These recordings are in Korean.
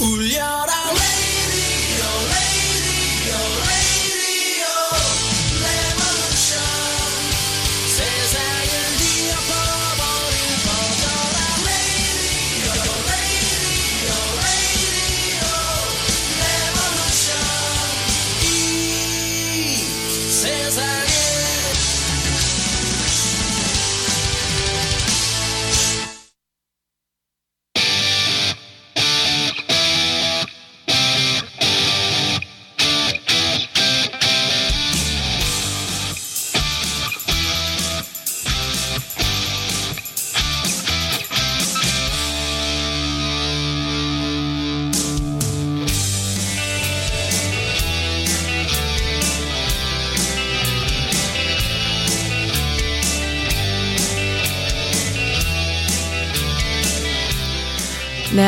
Oulia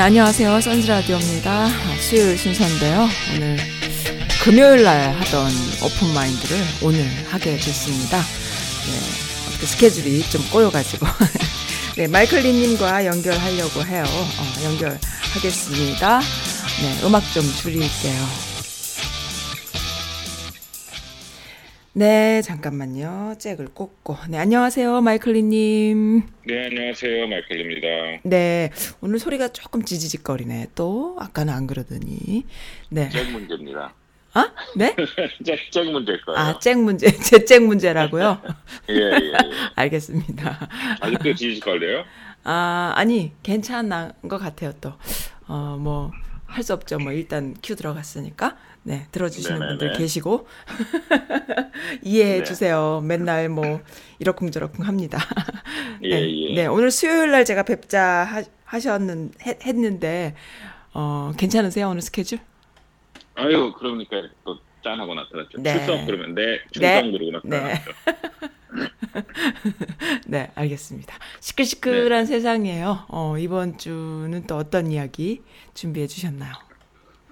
안녕하세요. 선즈라디오입니다. 아, 수요일 순서인데요. 오늘 금요일 날 하던 오픈 마인드를 오늘 하게 됐습니다. 네, 어떻게 스케줄이 좀 꼬여가지고. 네, 마이클리님과 연결하려고 해요. 어, 연결하겠습니다. 네, 음악 좀 줄일게요. 네, 잠깐만요. 잭을 꽂고. 네, 안녕하세요. 마이클리님. 네, 안녕하세요. 마이클입니다. 네, 오늘 소리가 조금 지지직거리네. 또 아까는 안 그러더니. 네. 잭 문제입니다. 아? 네? 잭, 잭 문제일 거예요. 아, 잭 문제, 제잭 문제라고요? 예, 예, 예. 알겠습니다. 아직도 지지직 걸려요? 아, 아니, 괜찮은 것 같아요, 또. 어, 뭐, 할 수 없죠. 뭐, 일단 큐 들어갔으니까. 네, 들어주시는 네네네. 분들 계시고. 이해해 네. 주세요. 맨날 뭐, 이러쿵저러쿵 합니다. 예, 네, 예. 네, 오늘 수요일 날 제가 뵙자 하, 하셨는, 했, 했는데, 어, 괜찮으세요? 오늘 스케줄? 아유, 그러니까 또 짠하고 나타났죠. 네. 출석 그러면 네, 네. 출석 그러고 나타났죠. 네, 알겠습니다. 시끌시끌한 네. 세상이에요. 어, 이번 주는 또 어떤 이야기 준비해 주셨나요?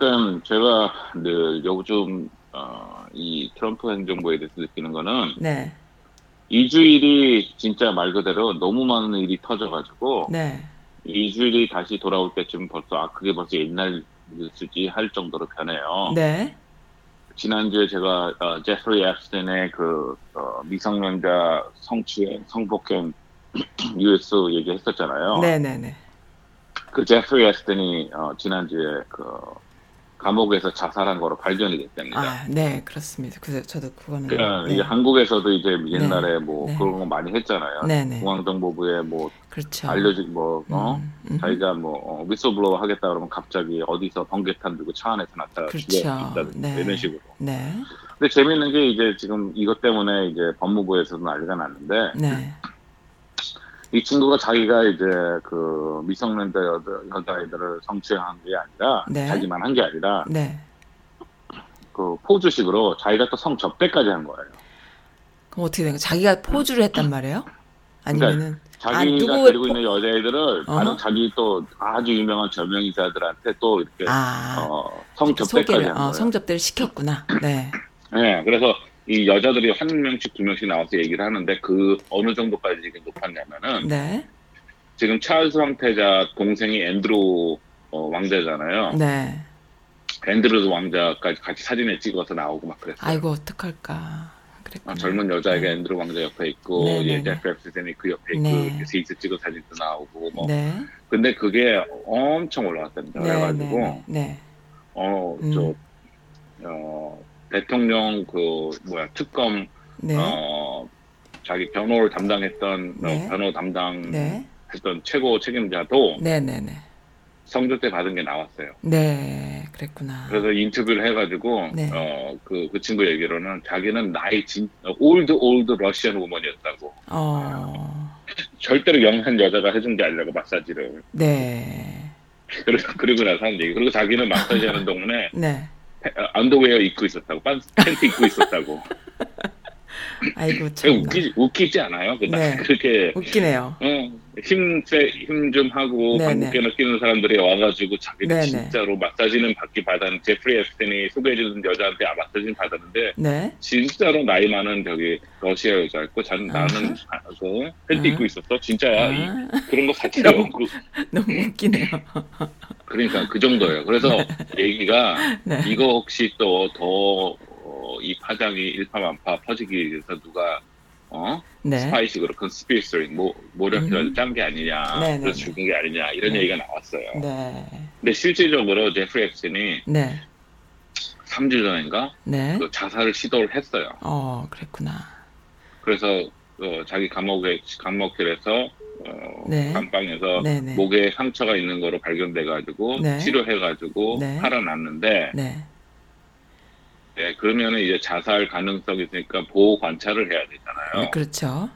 그럼 제가 늘 요즘 어, 이 트럼프 행정부에 대해서 느끼는 거는 네, 이 주일이 진짜 말 그대로 너무 많은 일이 터져가지고 네, 이 주일이 다시 돌아올 때쯤 벌써 아 그게 벌써 옛날 뉴스지 할 정도로 변해요. 네, 지난주에 제가 어, 제프리 앱스틴의 그 어, 미성년자 성추행, 성폭행 뉴스 얘기했었잖아요. 네, 네, 네. 그 제프리 앱스틴이 어, 지난주에 그 감옥에서 자살한 거로 발견이 됐답니다. 아, 네, 그렇습니다. 그 저도 그거는 그러니까 네, 이게 한국에서도 이제 옛날에 뭐 네. 그런 거 많이 했잖아요. 네, 네. 중앙정보부에 뭐 그렇죠. 알려지 뭐 어? 음, 음. 자기가 뭐 어, 위슬블로우 하겠다 그러면 갑자기 어디서 번개탄 들고 차 안에서 나타나 그렇죠. 죽여다든지 네. 이런 식으로. 네, 근데 재밌는 게 이제 지금 이것 때문에 이제 법무부에서도 난리가 났는데 네, 이 친구가 자기가 이제 그 미성년자 여자, 여자아이들을 성추행한 게 아니라 네. 자기만 한 게 아니라 네. 그 포주식으로 자기가 또 성접대까지 한 거예요. 그럼 어떻게 된 거예요? 자기가 포주를 했단 말이에요? 아니면은 자기가 아, 누구 데리고 포- 있는 여자애들을 어허. 다른 자기 또 아주 유명한 저명이사들한테 또 이렇게 아, 어, 성접대까지 소개를 한 거예요. 어, 성접대를 시켰구나. 네, 네, 그래서 이 여자들이 한 명씩 두 명씩 나와서 얘기를 하는데 그 어느 정도까지 지금 높았냐면은 네, 지금 찰스 황태자 동생이 앤드루 어, 왕자잖아요. 네. 앤드루스 왕자까지 같이 사진에 찍어서 나오고 막 그랬어요. 아이고 어떡할까. 그랬구나. 아, 젊은 여자애가 네. 앤드루 왕자 옆에 있고 네, 네, 예, 네. 제프 엡스틴이 그 옆에 네. 이렇게 셋이서 찍어 사진도 나오고 뭐 네, 근데 그게 엄청 올라왔답니다. 네, 그래가지고 네, 네. 어, 음. 저, 어, 대통령 그, 뭐야, 특검, 네, 어, 자기 변호를 담당했던, 어, 네. 변호 담당했던 네, 최고 책임자도 네, 네, 네. 성접대 받은 게 나왔어요. 네, 그랬구나. 그래서 인터뷰를 해가지고, 네. 어, 그, 그 친구 얘기로는 자기는 나이 진, old, old Russian woman이었다고. 어, 절대로 young한 여자가 해준 게 아니라고, 마사지를. 네, 그리고, 그리고 나서 한 얘기. 그리고 자기는 마사지 하는 동안에 네. 패- 어, 안더웨어 입고 있었다고, 빤, 팬티 입고 있었다고. 아이고 참. 웃기지, 웃기지 않아요? 그 네. 그렇게 웃기네요. 어, 힘세 힘 좀 하고 네네. 방귀깨 느끼는 사람들이 와가지고 자기는 네네. 진짜로 마사지는 받기 받았는 제프리 앱스틴이 소개해주는 여자한테 아, 마사지는 받았는데 네, 진짜로 나이 많은 저기 러시아 여자였고 자, 나는 아, 그 팬티 아. 입고 있었어 진짜야 이- 아, 그런 거 같아요 너무- 그, 너무 웃기네요. 그러니까 그 정도예요. 그래서 얘기가 네. 이거 혹시 또 더 이 파장이 일파만파 퍼지기 위해서 누가 어 네. 스파이식으로 conspiracy 뭐 모략이라도 음. 짠게 아니냐, 네, 네, 그래서 네. 죽인 게 아니냐 이런 네. 얘기가 나왔어요. 네. 근데 실질적으로 제프리 엑슨이 네. 3주 전인가 네. 그 자살을 시도를 했어요. 어, 그랬구나. 그래서 어, 자기 감옥에 감옥실에서 어, 네. 감방에서 네, 네. 목에 상처가 있는 거로 발견돼가지고 네. 치료해가지고 네. 살아났는데 네. 네, 그러면은 이제 자살 가능성이 있으니까 보호 관찰을 해야 되잖아요. 네, 그렇죠.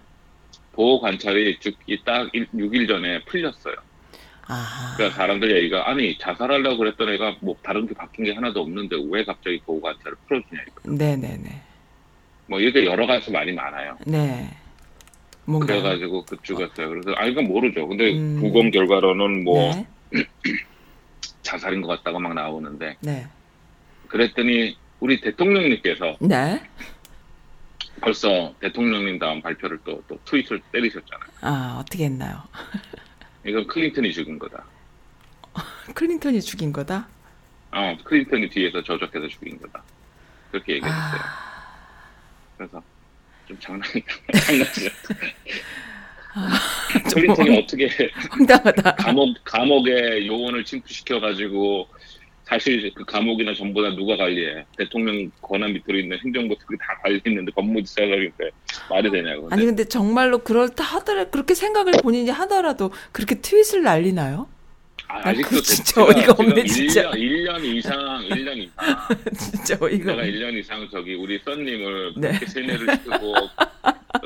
보호 관찰이 죽기 딱 6일 전에 풀렸어요. 아. 그러니까 사람들 얘기가 아니 자살하려고 그랬던 애가 뭐 다른 게 바뀐 게 하나도 없는데 왜 갑자기 보호 관찰을 풀어주냐 이거. 네, 네, 네. 뭐 이렇게 여러 가지 말이 많아요. 네. 뭔가 그래가지고 그 죽었어요. 그래서 아 이건 모르죠. 근데 음. 부검 결과로는 뭐 네. 자살인 것 같다고 막 나오는데 네. 그랬더니 우리 대통령님께서 네. 벌써 대통령님 다음 발표를 또, 또 트윗을 때리셨잖아요. 아, 어떻게 했나요? 이건 클린턴이 죽인 거다. 클린턴이 죽인 거다? 어, 클린턴이 뒤에서 저적해서 죽인 거다. 그렇게 얘기했어요. 아. 그래서 좀 장난이 장난이죠. 좀 클린턴이 어떻게 황당하다. 감옥 감옥에 요원을 침투시켜 가지고 사실 그 감옥이나 전부 다 누가 관리해? 대통령 권한 밑으로 있는 행정부 그게 다 관리했는데 법무지사장인데 말이 되냐고. 근데 아니 근데 정말로 그렇다 하더라 그렇게 생각을 본인이 하더라도 그렇게 트윗을 날리나요? 아, 직도 진짜 어이가 없네, 진짜. 1년, 1년 이상, 1년 이상. 진짜 어이가 내가 없네. 1년 이상 저기 우리 썬님을 네. 그렇게 세뇌를 시키고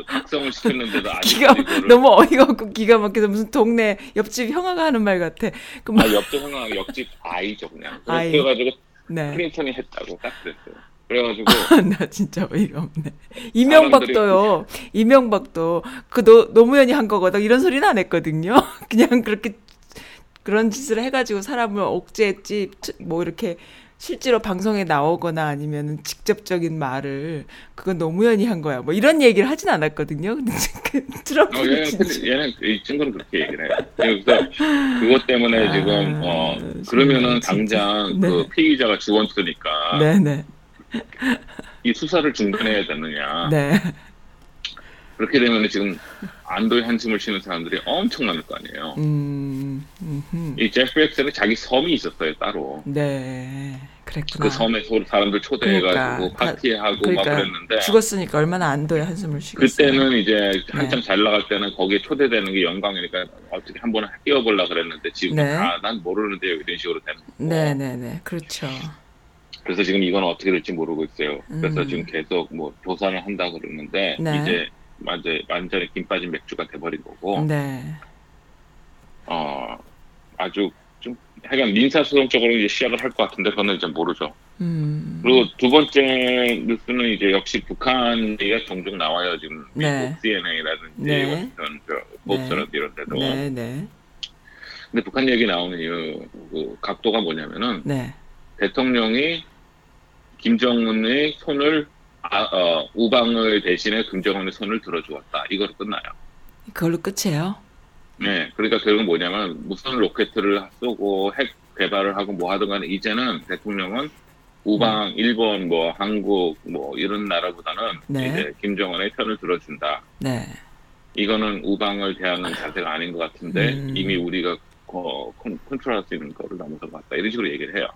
각성을 시켰는데도 아직 기가 이거를 너무 어이가 없고 기가 막혀서 무슨 동네 옆집 형아가 하는 말 같아. 그 막, 아, 옆집 형아 옆집 아이죠 그냥. 아이. 그래가지고 네. 클린턴이 했다고 딱 그랬어요. 그래가지고 나 진짜 어이가 없네. 이명박도요. 이명박도 그 노, 노무현이 한 거거든. 이런 소리는 안 했거든요. 그냥 그렇게 그런 짓을 해가지고 사람을 억제했지. 뭐 이렇게 실제로 방송에 나오거나 아니면 직접적인 말을 그건 노무현이 한 거야. 뭐 이런 얘기를 하진 않았거든요. 근데 그 어, 트럼프는 얘는, 진짜 얘는 이 친구는 그렇게 얘기를 해요. 그래서 그것 때문에 아, 지금 어 그러면은 진짜. 당장 네. 그 피의자가 지원수니까 네네 이 수사를 중단해야 되느냐. 네. 그렇게 되면 지금 안도의 한숨을 쉬는 사람들이 엄청 많을 거 아니에요. 음, 음흠. 이 제프 엑슨은 자기 섬이 있었어요 따로. 네. 그랬구나. 그 섬에 서로 사람들 초대해가지고 그러니까. 파티하고 막 그러니까 그랬는데 죽었으니까 얼마나 안도의 한숨을 쉬겠어요. 그때는 이제 한참 네. 잘 나갈 때는 거기에 초대되는 게 영광이니까 어떻게 한번 끼워보려 그랬는데 지금 네. 아난 모르는데요 이런 식으로 되는 거고. 네네 네 그렇죠. 그래서 지금 이건 어떻게 될지 모르고 있어요. 그래서 음. 지금 계속 뭐 조사를 한다 그러는데 네. 이제 완전 완전히 김 빠진 맥주가 돼버린 거고 네. 어 아주 좀 하여간 민사 소송적으로 이제 시작을 할 것 같은데 그거는 이제 모르죠. 음. 그리고 두 번째 뉴스는 이제 역시 북한 얘기가 종종 나와요. 지금 네. 미국 CNN이라든지 네. 워싱턴 저 포스트라든지 이런 데도. 네 네 근데 북한 얘기 나오는 이유 그 각도가 뭐냐면은 네. 대통령이 김정은의 손을 아, 어, 우방을 대신에 김정은의 손을 들어주었다. 이거로 끝나요. 그걸로 끝이에요. 네, 그러니까 결국은 뭐냐면 무슨 로켓을 쏘고 핵 개발을 하고 뭐 하든 간에 이제는 대통령은 우방, 일본, 뭐 한국, 뭐 이런 나라보다는 네. 이제 김정은의 편을 들어준다. 네. 이거는 우방을 대하는 자세가 아닌 것 같은데 음. 이미 우리가 어, 컨, 컨트롤할 수 있는 거를 넘어서 갔다. 이런 식으로 얘기를 해요.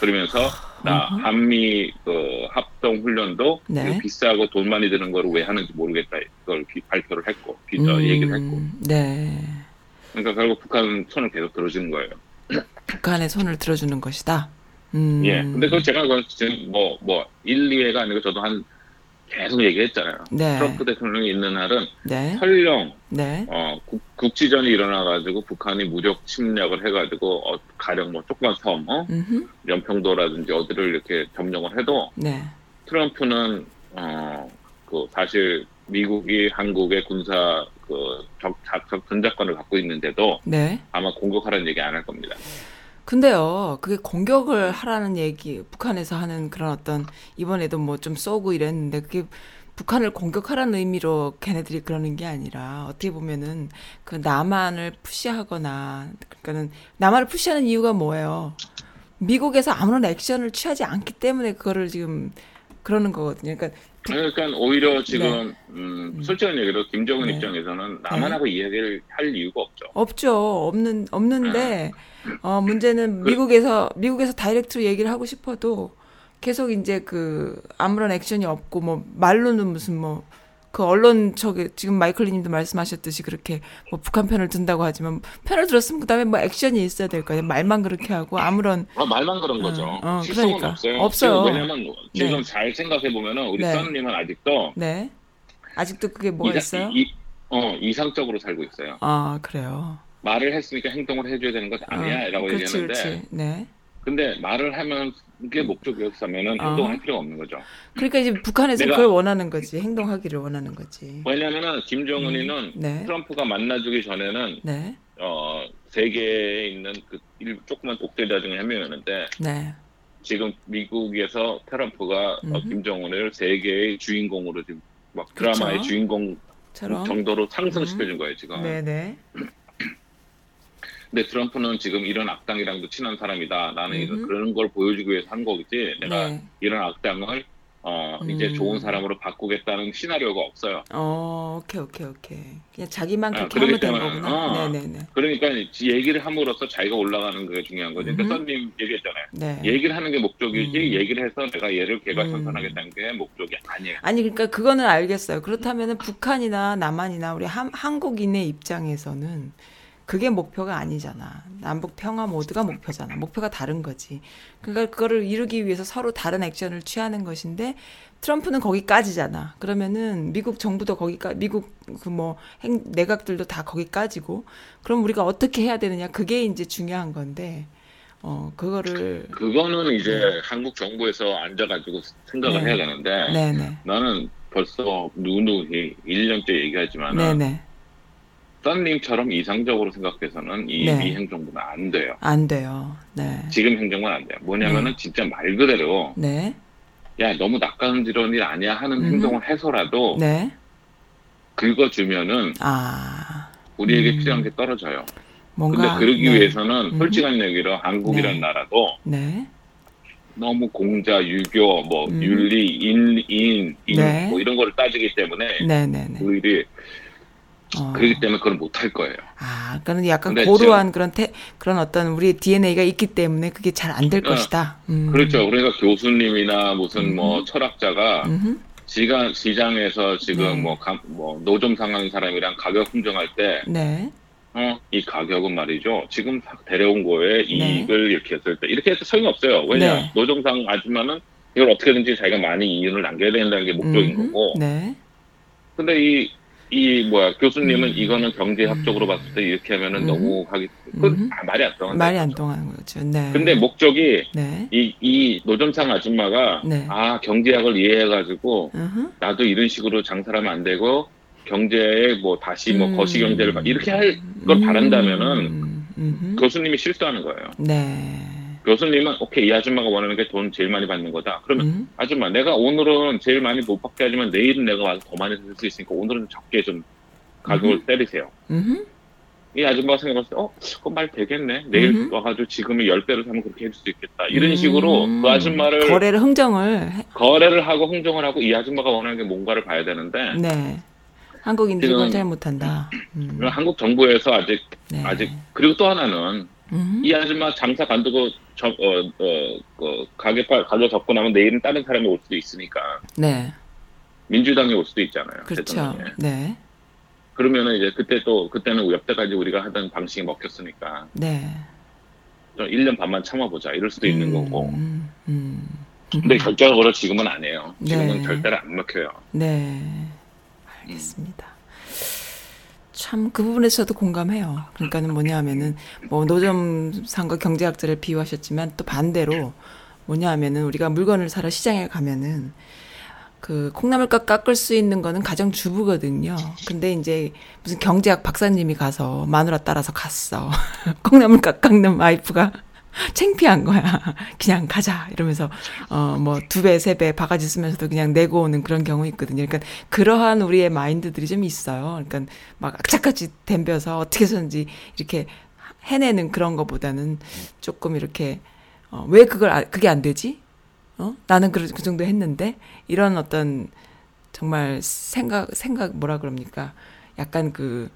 그러면서 나. 한미 그 합동 훈련도 네. 비싸고 돈 많이 드는 거를 왜 하는지 모르겠다. 이걸 기- 발표를 했고 기자 음, 얘기를 했고. 네. 그러니까 결국 북한 손을 계속 들어주는 거예요. 북한의 손을 들어주는 것이다. 음. 예. 근데 그건 제가 그건 지금 뭐, 뭐, 1, 2회가 아니고 저도 한 계속 얘기했잖아요. 네. 트럼프 대통령이 있는 날은 네. 설령, 네. 어, 국, 국지전이 일어나가지고 북한이 무력 침략을 해가지고, 어, 가령 뭐 조그만 섬, 어? 음흠. 연평도라든지 어디를 이렇게 점령을 해도 네. 트럼프는, 어, 그, 사실 미국이 한국의 군사, 그, 적, 적, 전작권을 갖고 있는데도 네. 아마 공격하라는 얘기 안 할 겁니다. 근데요, 그게 공격을 하라는 얘기, 북한에서 하는 그런 어떤, 이번에도 뭐 좀 쏘고 이랬는데, 그게 북한을 공격하라는 의미로 걔네들이 그러는 게 아니라, 어떻게 보면은 그 남한을 푸시하거나, 그러니까는 남한을 푸시하는 이유가 뭐예요? 미국에서 아무런 액션을 취하지 않기 때문에 그거를 지금 그러는 거거든요. 그러니까 그러니까 오히려 지금 음, 솔직한 얘기로 김정은 네. 입장에서는 남한하고 이야기를 할 이유가 없죠. 없죠. 없는 없는데 어 문제는 그- 미국에서 미국에서 다이렉트로 얘기를 하고 싶어도 계속 이제 그 아무런 액션이 없고 뭐 말로는 무슨 뭐 그 언론 저기 지금 마이클리님도 말씀하셨듯이 그렇게 뭐 북한 편을 든다고 하지만 편을 들었으면 그다음에 뭐 액션이 있어야 될 거예요. 말만 그렇게 하고 아무런 아, 말만 그런 거죠. 어, 어, 실속은 그러니까. 없어요. 없어요. 왜냐면 지금 네. 잘 생각해 보면은 우리 네. 선님은 아직도 네 아직도 그게 뭐가 이상- 있어요? 이, 어, 이상적으로 살고 있어요. 아 그래요. 말을 했으니까 행동을 해줘야 되는 것 아니야라고 어, 얘기하는데 그렇지. 네. 근데 말을 하면 그게 목적이었다면은 어. 행동할 필요가 없는 거죠. 그러니까 이제 북한에서 내가- 그걸 원하는 거지. 행동하기를 원하는 거지. 왜냐면은 김정은이는 네. 트럼프가 만나주기 전에는 네. 어, 세계에 있는 그 일- 조그만 독재자 중에 한 명이었는데 네. 지금 미국에서 트럼프가 어. 김정은을 세계의 주인공으로 지금 막. 드라마의 주인공 처럼. 정도로 상승시켜준 거예요 지금. 네네. 근데 트럼프는 지금 이런 악당이랑도 친한 사람이다. 나는 이런 음흠. 그런 걸 보여주기 위해서 한 거겠지. 내가 네. 이런 악당을 어, 이제 음. 좋은 사람으로 바꾸겠다는 시나리오가 없어요. 어, 오케이, 오케이, 오케이. 그냥 자기만 아, 그렇게 그러기 하면 되는 거구나. 어. 네네네. 그러니까 이 얘기를 함으로써 자기가 올라가는 게 중요한 거죠. 그러니까 음흠. 선님 얘기했잖아요. 네. 얘기를 하는 게 목적이지 음. 얘기를 해서 내가 얘를 개가 음. 선선하겠다는 게 목적이 아니에요. 아니, 그러니까 그거는 알겠어요. 그렇다면은 북한이나 남한이나 우리 한, 한국인의 입장에서는 그게 목표가 아니잖아. 남북 평화 모두가 목표잖아. 목표가 다른 거지. 그러니까 그거를 이루기 위해서 서로 다른 액션을 취하는 것인데 트럼프는 거기까지잖아. 그러면은 미국 정부도 거기까 미국 그 뭐 내각들도 다 거기까지고 그럼 우리가 어떻게 해야 되느냐 그게 이제 중요한 건데 어 그거를 그거는 이제 한국 정부에서 앉아가지고 생각을 네. 해야 되는데 네네 나는 벌써 누누이 1년째 얘기하지만 네네 썬님처럼 이상적으로 생각해서는 이 네. 미행 정부는 안 돼요. 안 돼요. 네. 지금 행정은 안 돼요. 뭐냐면은 진짜 말 그대로 네. 야 너무 낯가는 일 아니야 하는 음흠. 행동을 해서라도 네. 긁어 주면은 아, 우리에게 음. 필요한 게 떨어져요. 뭔가. 근데 그러기 네. 위해서는 음흠. 솔직한 얘기로 한국이란 네. 나라도 네. 너무 공자, 유교, 뭐 음. 윤리, 인, 인, 인, 네. 뭐 이런 거를 따지기 때문에 네 네네. 그 일이 어. 그렇기 때문에 그걸 못 할 거예요. 아, 그러니까 약간 고루한 그런 태, 그런 어떤 우리 DNA가 있기 때문에 그게 잘 안될 어, 것이다. 음. 그렇죠. 그러니까 교수님이나 무슨 음. 뭐 철학자가 음흠. 시간 시장에서 지금 네. 뭐, 감- 뭐 노점 상한 사람이랑 가격 흥정할 때, 네. 어, 이 가격은 말이죠. 지금 데려온 거에 네. 이익을 이렇게 했을 때 이렇게 해서 소용이 없어요. 왜냐 네. 노점상 아줌마는 이걸 어떻게든지 자기가 많이 이윤을 남겨야 된다는 게 목적인. 거고. 네. 근데 이, 이 뭐야 교수님은 음. 이거는 경제학적으로 봤을 때 이렇게 하면은 음. 너무 하기 그 음. 아, 말이 안 통한다. 말이 안 통하는 거죠. 네. 근데 목적이 네. 이, 이 노점상 아줌마가 네. 아 경제학을 이해해가지고 음흠. 나도 이런 식으로 장사를 하면 안 되고 경제에 뭐 다시 뭐 음. 거시 경제를 막 이렇게 할 걸 바란다면은 음. 교수님이 실수하는 거예요. 네. 교수님은 오케이 이 아줌마가 원하는 게 돈 제일 많이 받는 거다. 그러면 음. 아줌마 내가 오늘은 제일 많이 못 받게 하지만 내일은 내가 와서 더 많이 쓸 수 있으니까 오늘은 적게 좀 가격을 때리세요. 음흠. 이 아줌마가 생각했을 때, 어, 그거 말 되겠네. 내일 음흠. 와가지고 지금의 10배로 사면 그렇게 해줄 수 있겠다. 이런 음. 식으로 그 아줌마를 거래를 흥정을 해- 거래를 하고 흥정을 하고 이 아줌마가 원하는 게 뭔가를 봐야 되는데 네. 한국인들이 그걸 지금- 잘 못한다. 음. 한국 정부에서 아직 네. 아직 그리고 또 하나는 음. 이 아줌마 장사 관두고 저, 어, 어, 그 가게 파- 가게 접고 나면 내일은 다른 사람이 올 수도 있으니까 네. 민주당이 올 수도 있잖아요. 그렇죠. 대통령이. 네. 그러면은 이제 그때 또 그때는 여태까지 우리가 하던 방식이 먹혔으니까 네. 좀 1년 반만 참아보자 이럴 수도 있는 음, 거고. 음, 음. 근데 결정적으로 지금은 안 해요. 지금은 네. 절대로 안 먹혀요. 네. 알겠습니다. 참 그 부분에서 저도 공감해요. 그러니까는 뭐냐 하면은 뭐 노점상과 경제학자를 비유하셨지만 또 반대로 뭐냐 하면은 우리가 물건을 사러 시장에 가면은 그 콩나물값 깎을 수 있는 거는 가정 주부거든요. 근데 이제 무슨 경제학 박사님이 가서 마누라 따라서 갔어. 콩나물값 깎는 와이프가 창피한 거야. 그냥 가자 이러면서 어 뭐 두 배 세 배 바가지 쓰면서도 그냥 내고 오는 그런 경우 있거든요. 그러니까 그러한 우리의 마인드들이 좀 있어요. 그러니까 막 악착같이 덤벼서 어떻게 해서든지 이렇게 해내는 그런 거보다는 조금 이렇게 어, 왜 그걸 아- 그게 안 되지? 어? 나는 그, 그 정도 했는데 이런 어떤 정말 생각 생각 뭐라 그럽니까? 약간 그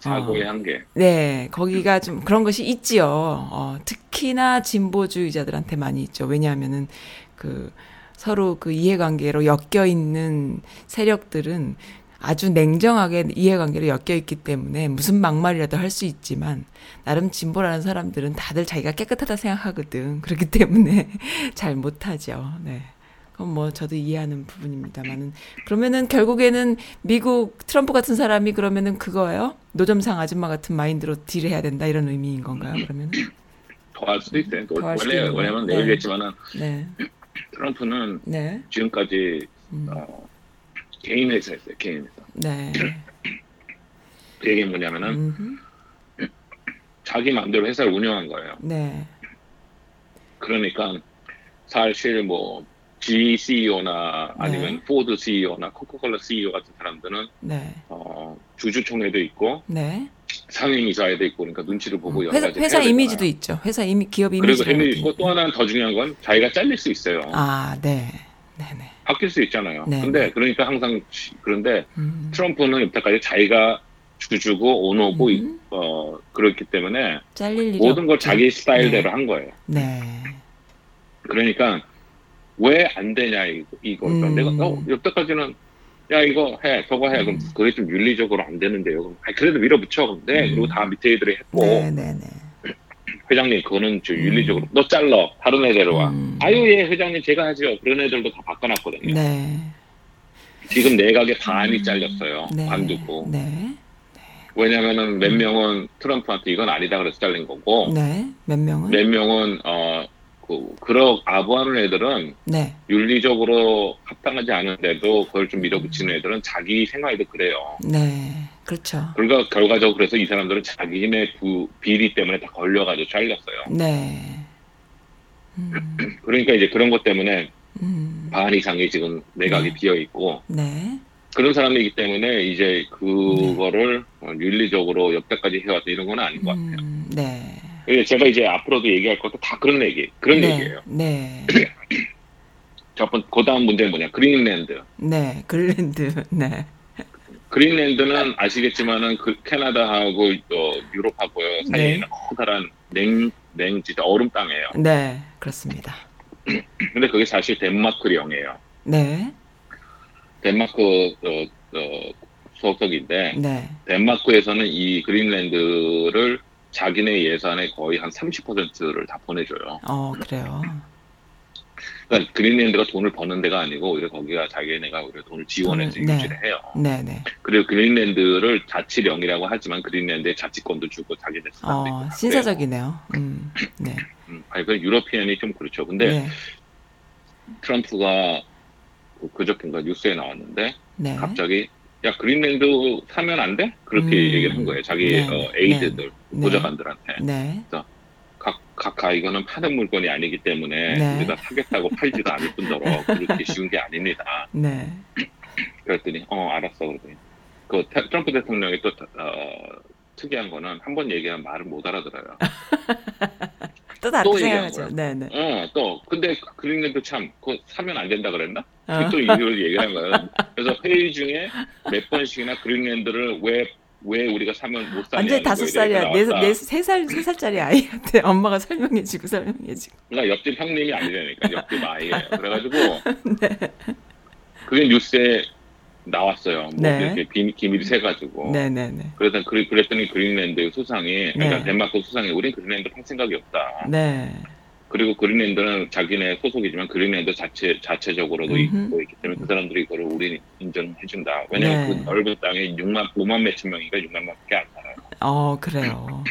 사고의 어, 한계. 네, 거기가 좀 그런 것이 있지요. 어, 특히나 진보주의자들한테 많이 있죠. 왜냐하면은 그 서로 그 이해관계로 엮여 있는 세력들은 아주 냉정하게 이해관계로 엮여 있기 때문에 무슨 막말이라도 할 수 있지만 나름 진보라는 사람들은 다들 자기가 깨끗하다 생각하거든. 그렇기 때문에 잘 못하죠. 네. 그건 뭐 저도 이해하는 부분입니다만은 그러면은 결국에는 미국 트럼프 같은 사람이 그러면은 그거예요? 노점상 아줌마 같은 마인드로 딜해야 된다 이런 의미인 건가요? 그러면 더할 수도 있어요. 더할 수도 원래 왜냐면 거예요. 내일겠지만은 네, 트럼프는 네, 지금까지 음, 어, 개인 회사였어요. 개인 회사. 네, 그 얘기는 뭐냐면은 음흠, 자기 마음대로 회사를 운영한 거예요. 네, 그러니까 사실 뭐 GE CEO나 아니면 네. 포드 CEO나 코카콜라 CEO 같은 사람들은 네, 어, 주주총회도 있고 네. 상임이사회도 있고 그러니까 눈치를 보고 여러 회사, 가지 회사 이미지도. 있죠. 회사 이미 기업 그리고 이미지도 이미지 있고 또 하나는 더 중요한 건 자기가 잘릴 수 있어요. 아, 네, 네, 네. 바뀔 수 있잖아요. 네. 근데 그러니까 항상 시- 그런데 음, 트럼프는 여태까지 자기가 주주고 오너고 음. 어 그렇기 때문에 모든 걸 없죠. 자기 스타일대로 네. 한 거예요. 네, 그러니까 왜 안 되냐 이거 그러니까 음. 내가 어, 여태까지는 야 이거 해 저거 해 그럼 음. 그게 좀 윤리적으로 안 되는데요. 그럼 아니, 그래도 밀어붙여 근데 음. 그리고 다 밑에 애들이 했고 네, 네, 네. 회장님 그거는 좀 음. 윤리적으로 너 잘라 다른 애대로 와. 음. 아유 예 회장님 제가 하죠. 그런 애들도 다 바꿔놨거든요. 네, 지금 내각의 반이 음. 잘렸어요. 네, 관두고. 네, 왜냐면은 몇 명은 트럼프한테 이건 아니다 그래서 잘린 거고 네. 몇 명은? 몇 명은 어 그 그러 아부하는 애들은 네, 윤리적으로 합당하지 않은데도 그걸 좀 밀어붙이는 애들은 자기 생활에도 그래요. 네, 그렇죠. 그러니까 결과적으로 그래서 이 사람들은 자기네 부, 비리 때문에 다 걸려가지고 잘렸어요. 네. 음, 그러니까 이제 그런 것 때문에 음, 반 이상이 지금 내각이 네. 비어 있고 네, 그런 사람이기 때문에 이제 그거를 어, 윤리적으로 여태까지 해왔던 이런 건 아닌 것 같아요. 음, 네. 예, 제가 이제 앞으로도 얘기할 것도 다 그런 얘기, 그런 네, 얘기예요. 네, 첫 번, 그 다음 문제는 뭐냐, 그린랜드. 네, 그린랜드, 네, 그린랜드는 아시겠지만은 그 캐나다하고 어, 유럽하고 사이에 네. 있는 커다란 냉, 냉, 진짜 얼음 땅이에요. 네, 그렇습니다. 근데 그게 사실 덴마크령이에요. 네, 덴마크 어, 어, 소속인데 네, 덴마크에서는 이 그린랜드를 자기네 예산의 거의 한 30%를 다 보내줘요. 어, 그래요. 그러니까 그린랜드가 돈을 버는 데가 아니고 오히려 거기가 자기네가 오히려 돈을 지원해서 돈을, 네. 유지를 해요. 네, 네. 그리고 그린랜드를 자치령이라고 하지만 그린랜드에 자치권도 주고 자기네 있고 어, 다 신사적이네요. 음, 네. 음, 아니 그 European이 좀 그렇죠. 근데 네, 트럼프가 그 그저께인가 뉴스에 나왔는데 네. 갑자기 야 그린랜드 사면 안 돼? 그렇게 음. 얘기를 한 거예요. 자기 네. 어, aide들 네. 보좌관들한테 네, 각 각하 이거는 파는 물건이 아니기 때문에 네. 우리가 사겠다고 팔지도 않을 뿐더러 그렇게 쉬운 게 아닙니다. 네, 그랬더니 어 알았어 그러더니 그 태- 트럼프 대통령이 또 어, 특이한 거는 한 번 얘기하면 말을 못 알아들어요. 또 다르게 생각하죠. 거야. 네, 네. 어 또 근데 그린랜드 참 그거 사면 안 된다 그랬나? 어. 또 이걸 얘기한 거예요. 그래서 회의 중에 몇 번씩이나 그린랜드를 왜 왜 우리가 사면 못 사냐 완전 다섯 살이야. 네, 네, 세 살, 세 살짜리 아이한테 엄마가 설명해주고 설명해주고. 그러니까 옆집 형님이 아니라니까 옆집 아이예요. 그래가지고 네. 그게 뉴스에 나왔어요. 뭐 네. 이렇게 비, 기밀이 새가지고. 네, 네, 네. 그래서 그, 그랬더니 그린랜드 수상이 그러니까 네. 덴마크 수상이 우린 그린랜드 팔 생각이 없다. 네, 그리고 그린랜드는 자기네 소속이지만 그린랜드 자체 자체적으로도 음흠. 있고 있기 때문에 그 사람들이 이거를 우리 인정해준다. 왜냐면 네. 그 넓은 땅에 6만 5만 몇천 명이니까 6만 명밖에 안 살아요. 어, 그래요.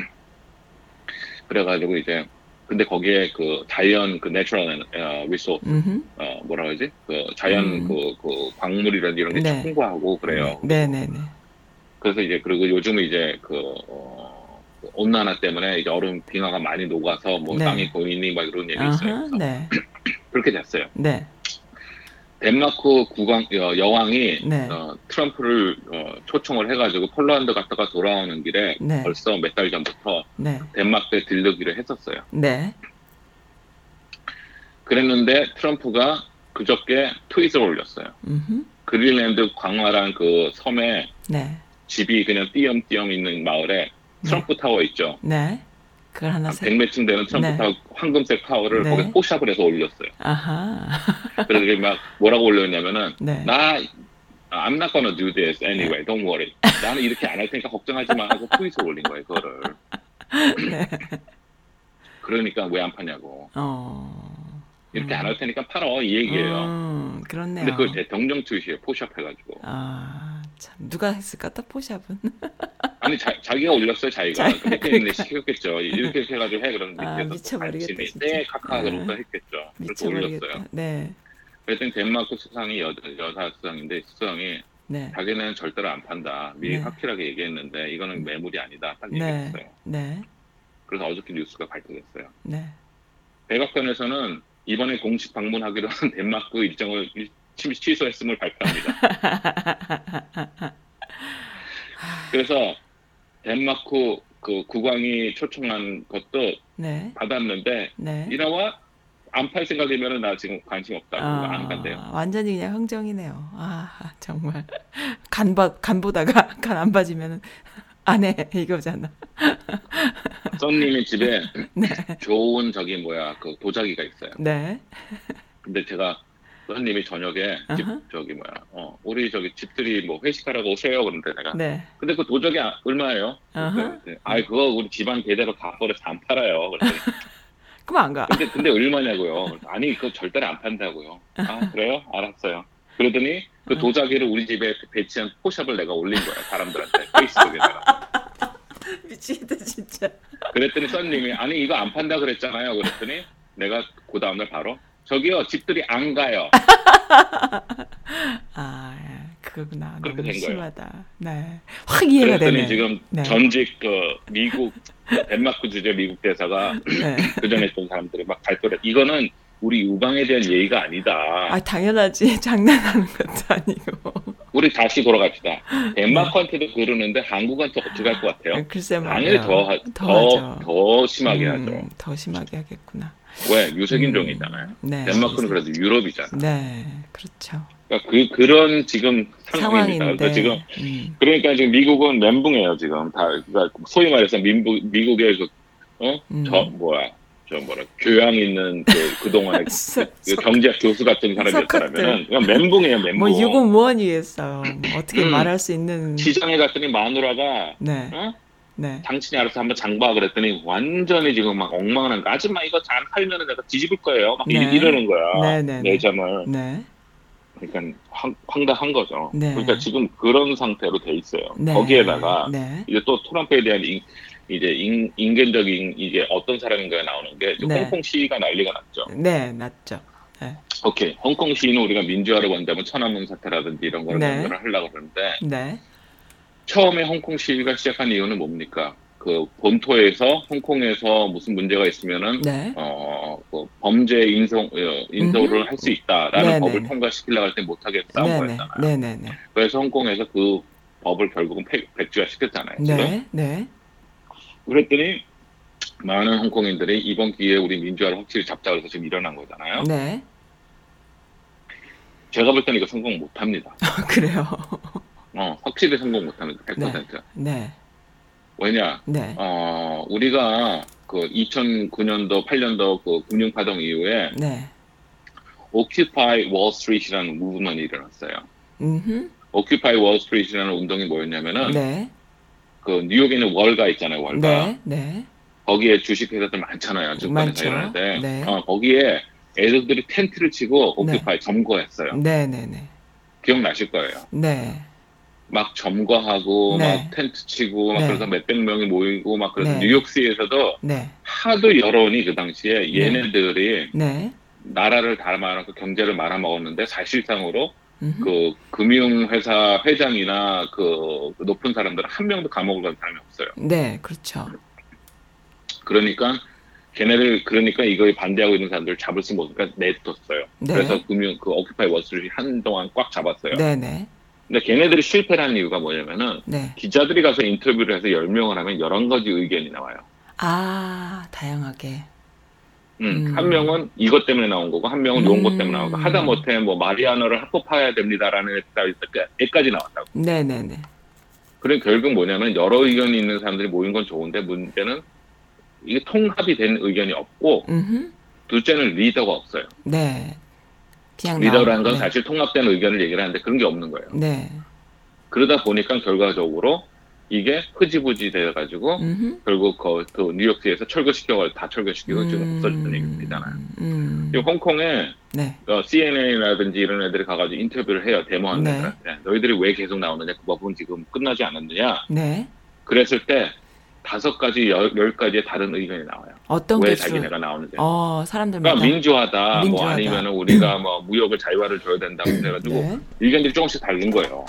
그래가지고 이제 근데 거기에 그 자연 그 natural 어, resource 음, 어 뭐라 그러지 그 자연 음. 그, 그 광물이란 이런 게 네. 풍부하고 그래요. 네, 네, 네. 그래서 이제 그리고 요즘은 이제 그, 어, 그 온난화 때문에 이제 얼음 빙하가 많이 녹아서 뭐 네. 땅이 고이니 막 이런 얘기 있어요. 네, 그렇게 됐어요. 네, 덴마크 국왕 어, 여왕이 네. 어, 트럼프를 어, 초청을 해가지고 폴란드 갔다가 돌아오는 길에 네. 벌써 몇 달 전부터 네. 덴마크에 들르기로 했었어요. 네. 그랬는데 트럼프가 그저께 트윗을 올렸어요. 음흠. 그린랜드 광활한 그 섬에 네. 집이 그냥 띄엄띄엄 있는 마을에 트럼프 타워 있죠. 네. 그걸 하나. 100몇 층 되는 트럼프 네. 황금색 타워를 네. 거기 포샵을 해서 올렸어요. 아하. 그래서 막 뭐라고 올렸냐면은 네. 나 I'm not gonna do this anyway. Don't worry. 나는 이렇게 안 할 테니까 걱정하지 마 하고 트윗을 올린 거예요. 그거를. 네. 그러니까 왜 안 파냐고. 어. 이렇게 음. 안할 테니까 팔어 이 얘기예요. 음, 그렇네요. 근데 그걸 대통령 트윗이에요. 포샵 해가지고. 아, 참 누가 했을까? 또 포샵은. 아니 자, 자기가 올렸어요. 자기가. 그 밑에 있는 애 시켰겠죠. 이렇게 해가지고 해 그러는데 아, 밑에서 미쳐버리겠다, 진짜. 네 카카 아, 했겠죠. 그렇게 올렸어요. 네. 그랬더니 덴마크 수상이 여, 여사 수상인데 수상이 네. 자기는 절대로 안 판다. 미리 네. 확실하게 얘기했는데 이거는 매물이 아니다. 딱 네. 얘기했어요. 네. 그래서 어저께 뉴스가 발표됐어요. 네. 백악관에서는 이번에 공식 방문하기로 한 덴마크 일정을 일- 취- 취소했음을 발표합니다. 그래서 덴마크 그 국왕이 초청한 것도 네. 받았는데 네. 이나와 안 팔 생각이면 나 지금 관심 없다. 고안 간대요. 완전히 그냥 흥정이네요. 아, 정말. 간, 봐, 간 보다가 간안 봐지면 안 해. 이거잖아. 썬님이 집에 네. 좋은 저기 뭐야 그 도자기가 있어요. 네. 근데 제가 썬님이 저녁에 집 아하. 저기 뭐야 어 우리 저기 집들이 뭐 회식하라고 오세요 그런데 내가 네. 근데 그 도자기 아- 얼마예요? 아하. 네. 아이 그거 우리 집안 대대로 가버려서 안 팔아요. 그랬더니 그럼 안 가. 근데 근데 얼마냐고요? 아니 그거 절대로 안 판다고요. 아 그래요? 알았어요. 그러더니 그 어. 도자기를 우리 집에 배치한 포샵을 내가 올린 거야 사람들한테 페이스북에다가. 미치겠다, 진짜. 그랬더니 썬님이 아니 이거 안 판다 그랬잖아요. 그랬더니 내가 그 다음날 바로 저기요 집들이 안 가요. 아, 예, 그거구나. 그렇게 너무 된 거예요. 심하다. 네. 확 이해가 그랬더니 되네. 지금 네. 전직 그 미국 덴마크 주재 미국 대사가 네. 그 전에 있던 사람들이 막 발표를 이거는 우리 유방에 대한 예의가 아니다. 아, 당연하지. 장난하는 것도 아니고. 우리 다시 돌아갑시다. 덴마크한테도 그러는데 한국한테 어떻게 할 것 같아요? 글쎄 당연히 말이야. 더, 하- 더. 더 심하게 음, 하죠. 더 심하게 하겠구나. 왜? 유색인종이잖아요. 음, 네. 덴마크는 그래도 유럽이잖아. 네, 그렇죠. 그러니까 그, 그런 지금 상황입니다. 그래서 지금, 음, 그러니까 지금 미국은 멘붕이에요, 지금. 다, 그러니까 소위 말해서 민부, 미국의 그, 어? 음. 저, 뭐야. 저 뭐라, 교양 있는 그, 그동안의 서- 그 서- 경제학 교수 같은 사람이었다면, 그냥 멘붕이에요, 멘붕. 뭐 유고 무원이겠어요. 뭐 어떻게 음. 말할 수 있는. 시장에 갔더니 마누라가, 네, 어? 네. 당신이 알아서 한번 장봐 그랬더니 완전히 지금 막 엉망한 거 아줌마 이거 잘 팔면은 내가 뒤집을 거예요 막 이- 네. 이러는 거야 네, 네, 네. 내 점을 네, 그러니까 황, 황당한 거죠 네. 그러니까 지금 그런 상태로 돼 있어요 네. 거기에다가 네, 이제 또 트럼프에 대한 인, 이제 인, 인간적인 이게 어떤 사람인가에 나오는 게 네. 홍콩 시위가 난리가 났죠 네, 맞죠. 오케이 홍콩 시위는 우리가 민주화를 원다면 천안문 사태라든지 이런 거를 네. 하려고 그러는데 네, 처음에 홍콩 시위가 시작한 이유는 뭡니까 그 본토에서 홍콩에서 무슨 문제가 있으면은 네, 어, 그 범죄 인성, 어, 인도를 할 수 있다라는 네네. 법을 통과시키려고 할 때 못하겠다. 네, 고 네, 했잖아요. 네, 네, 네, 그래서 홍콩에서 그 법을 결국은 폐, 백지화 시켰잖아요. 지금. 네, 네, 그랬더니 많은 홍콩인들이 이번 기회에 우리 민주화를 확실히 잡자 그래서 지금 일어난 거잖아요. 네. 제가 볼 때는 이거 성공 못 합니다. 그래요. 어, 확실히 성공 못 합니다. 100%. 네, 왜냐, 네, 어, 우리가 그 2009년도, 8년도 그 금융파동 이후에 네. 오큐파이 월스트리트라는 무브먼이 일어났어요. 음, 오큐파이 월스트리트라는 운동이 뭐였냐면은 네, 그 뉴욕에 있는 월가 있잖아요, 월가. 네, 네, 거기에 주식회사들 많잖아요, 증권회사. 이런 데. 네. 어, 거기에 애들들이 텐트를 치고 오큐파이 점거했어요. 네, 네, 네, 기억나실 거예요. 네, 막 점거하고 네. 막 텐트 치고 막 네. 그래서 몇백 명이 모이고 막 그래서 네. 뉴욕시에서도 네, 하도 여론이 그 당시에 얘네들이 네. 나라를 다 말아먹고 경제를 말아먹었는데 사실상으로 음, 그 금융회사 회장이나 그 높은 사람들은 한 명도 감옥을 간 사람이 없어요. 네, 그렇죠. 그러니까 걔네들 그러니까 이거에 반대하고 있는 사람들을 잡을 수 없으니까 내뒀어요. 네. 그래서 금융 그 오큐파이 월스트리트 한동안 꽉 잡았어요. 네 네. 근데 걔네들이 실패하는 이유가 뭐냐면은 네. 기자들이 가서 인터뷰를 해서 10명을 하면 11가지 의견이 나와요. 아, 다양하게. 음, 음. 한 명은 이것 때문에 나온 거고 한 명은 요런 것 때문에 나온 거고 음. 하다 못해 뭐 마리아너를 합법화해야 됩니다라는 애까지 나왔다고. 네네네. 그래 결국 뭐냐면 여러 의견이 있는 사람들이 모인 건 좋은데 문제는 이게 통합이 된 의견이 없고 음, 둘째는 리더가 없어요. 네. 그냥 리더라는 건 나오- 사실 통합된 의견을 얘기를 하는데 그런 게 없는 거예요. 네. 그러다 보니까 결과적으로 이게 흐지부지 돼가지고 음, 결국 그, 그 뉴욕시에서 철거시켜가 다 철거시키고 지금 없어졌던 얘기입니다잖아요. 음, 지금 홍콩에 네. 어, CNN이라든지 이런 애들이 가가지고 인터뷰를 해요 데모하는 네. 애들한테 너희들이 왜 계속 나오느냐 그 부분 지금 끝나지 않았느냐 네. 그랬을 때 다섯 가지 열, 열 가지의 다른 의견이 나와요. 어떤 왜게 주, 자기네가 나오는지. 어, 사람들마다. 그러니까 민주화다, 뭐 민주화다. 아니면은 우리가 뭐 무역을 자유화를 줘야 된다고 해가지고 네. 의견들이 조금씩 다른 거예요.